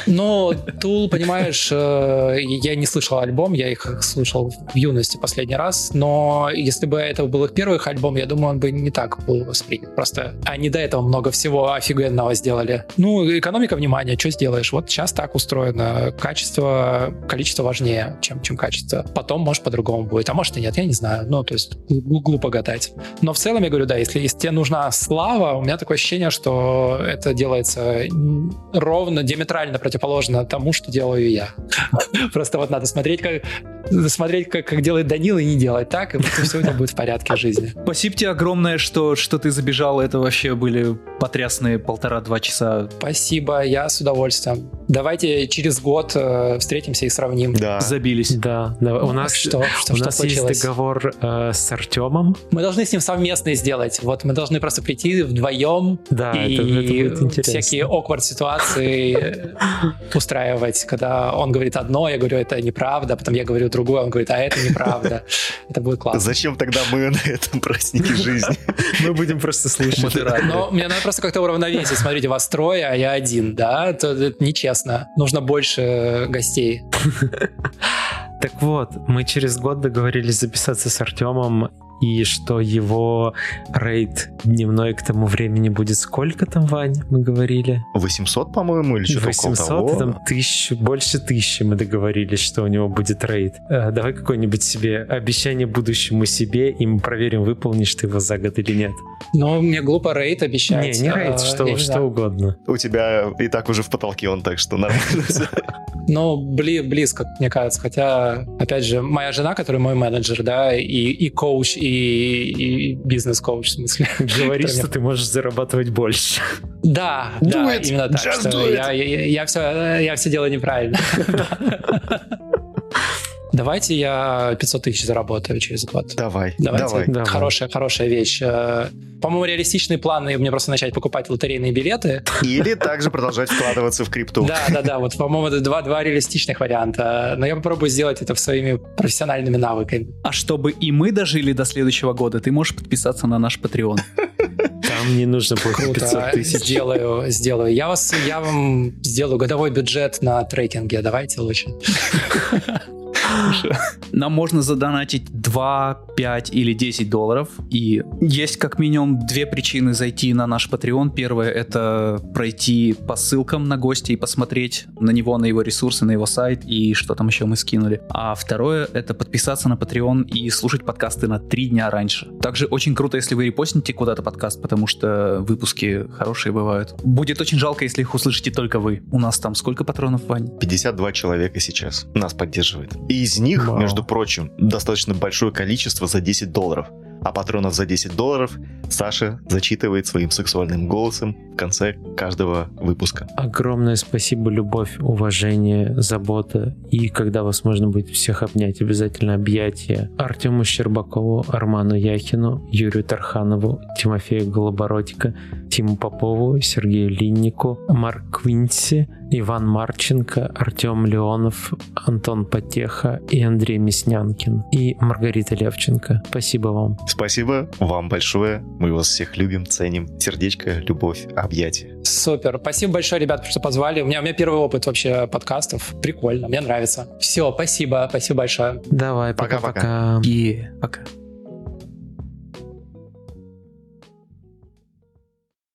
Но Tool, понимаешь, э, я не слышал альбом, я их слушал в юности последний раз, но если бы это был их первый альбом, я думаю, он бы не так был воспринят. Просто они до этого много всего офигенного сделали. Ну, экономика внимания, что сделаешь? Вот сейчас так устроено. Качество, количество важнее, чем, чем качество. Потом, может, по-другому будет, а может и нет, я не знаю. Ну, то есть глупо гадать. Но в целом я говорю, да, если, если тебе нужна слава, у меня такое ощущение, что это делается ровно, диаметрально противоположно тому, что делаю я. Просто вот надо смотреть, как смотреть, как, как делает Данила, и не делать так, и все у тебя будет в порядке в жизни. Спасибо тебе огромное, что, что ты забежал. Это вообще были потрясные полтора-два часа. Спасибо, я с удовольствием. Давайте через год э, встретимся и сравним. Да. Забились. Да, да. у нас, что, что, у что нас случилось? есть договор э, с Артемом. Мы должны с ним совместно сделать. Вот мы должны просто прийти вдвоем да, и это, это будет всякие awkward ситуации устраивать, когда он говорит одно, я говорю, это неправда, потом я говорю другое, он говорит, а это неправда. Это будет классно. Зачем тогда мы на этом празднике жизни? Мы будем просто слушать. Но мне надо просто как-то уравновесить. Смотрите, вас трое, а я один, да? Это нечестно. Нужно больше гостей. Так вот, мы через год договорились записаться с Артемом и что его рейд дневной к тому времени будет сколько там, Вань, мы говорили? 800, по-моему, или что-то 800, около того. там тысячу, больше тысячи мы договорились, что у него будет рейд. Э, давай какое-нибудь себе обещание будущему себе, и мы проверим, выполнишь ты его за год или нет. Ну, мне глупо рейд обещать. Не, не рейд, а, что, что угодно. У тебя и так уже в потолке он, так что нормально. Ну, бли, близко, мне кажется. Хотя, опять же, моя жена, которая мой менеджер, да, и, и коуч, и, и бизнес-коуч, в смысле. Говорит, что ты можешь зарабатывать больше. Да, да, именно так. Что я, я, я, все, я все делаю неправильно. Давайте я 500 тысяч заработаю через год. Давай, Давайте. давай. Хорошая, хорошая вещь. Э, по-моему, реалистичные планы мне просто начать покупать лотерейные билеты. Или также продолжать вкладываться в крипту. Да, да, да. Вот, по-моему, это два, два реалистичных варианта. Но я попробую сделать это своими профессиональными навыками. А чтобы и мы дожили до следующего года, ты можешь подписаться на наш Patreon. Там не нужно будет 500 тысяч. Сделаю, сделаю. Я, вас, я вам сделаю годовой бюджет на трекинге. Давайте лучше. Нам можно задонатить 2, 5 или 10 долларов. И есть как минимум две причины зайти на наш Patreon. Первое — это пройти по ссылкам на гостя и посмотреть на него, на его ресурсы, на его сайт и что там еще мы скинули. А второе — это подписаться на Patreon и слушать подкасты на три дня раньше. Также очень круто, если вы репостните куда-то подкаст, потому что выпуски хорошие бывают. Будет очень жалко, если их услышите только вы. У нас там сколько патронов, Вань? 52 человека сейчас нас поддерживает. И из них, Вау. между прочим, достаточно большое количество за 10 долларов а патронов за 10 долларов Саша зачитывает своим сексуальным голосом в конце каждого выпуска. Огромное спасибо, любовь, уважение, забота. И когда вас можно будет всех обнять, обязательно объятия Артему Щербакову, Арману Яхину, Юрию Тарханову, Тимофею Голобородько, Тиму Попову, Сергею Линнику, Марк Квинси, Иван Марченко, Артем Леонов, Антон Потеха и Андрей Мяснянкин и Маргарита Левченко. Спасибо вам. Спасибо вам большое. Мы вас всех любим, ценим. Сердечко, любовь, объятия. Супер. Спасибо большое, ребят, что позвали. У меня, у меня первый опыт вообще подкастов. Прикольно. Мне нравится. Все, спасибо. Спасибо большое. Давай, пока-пока. И пока.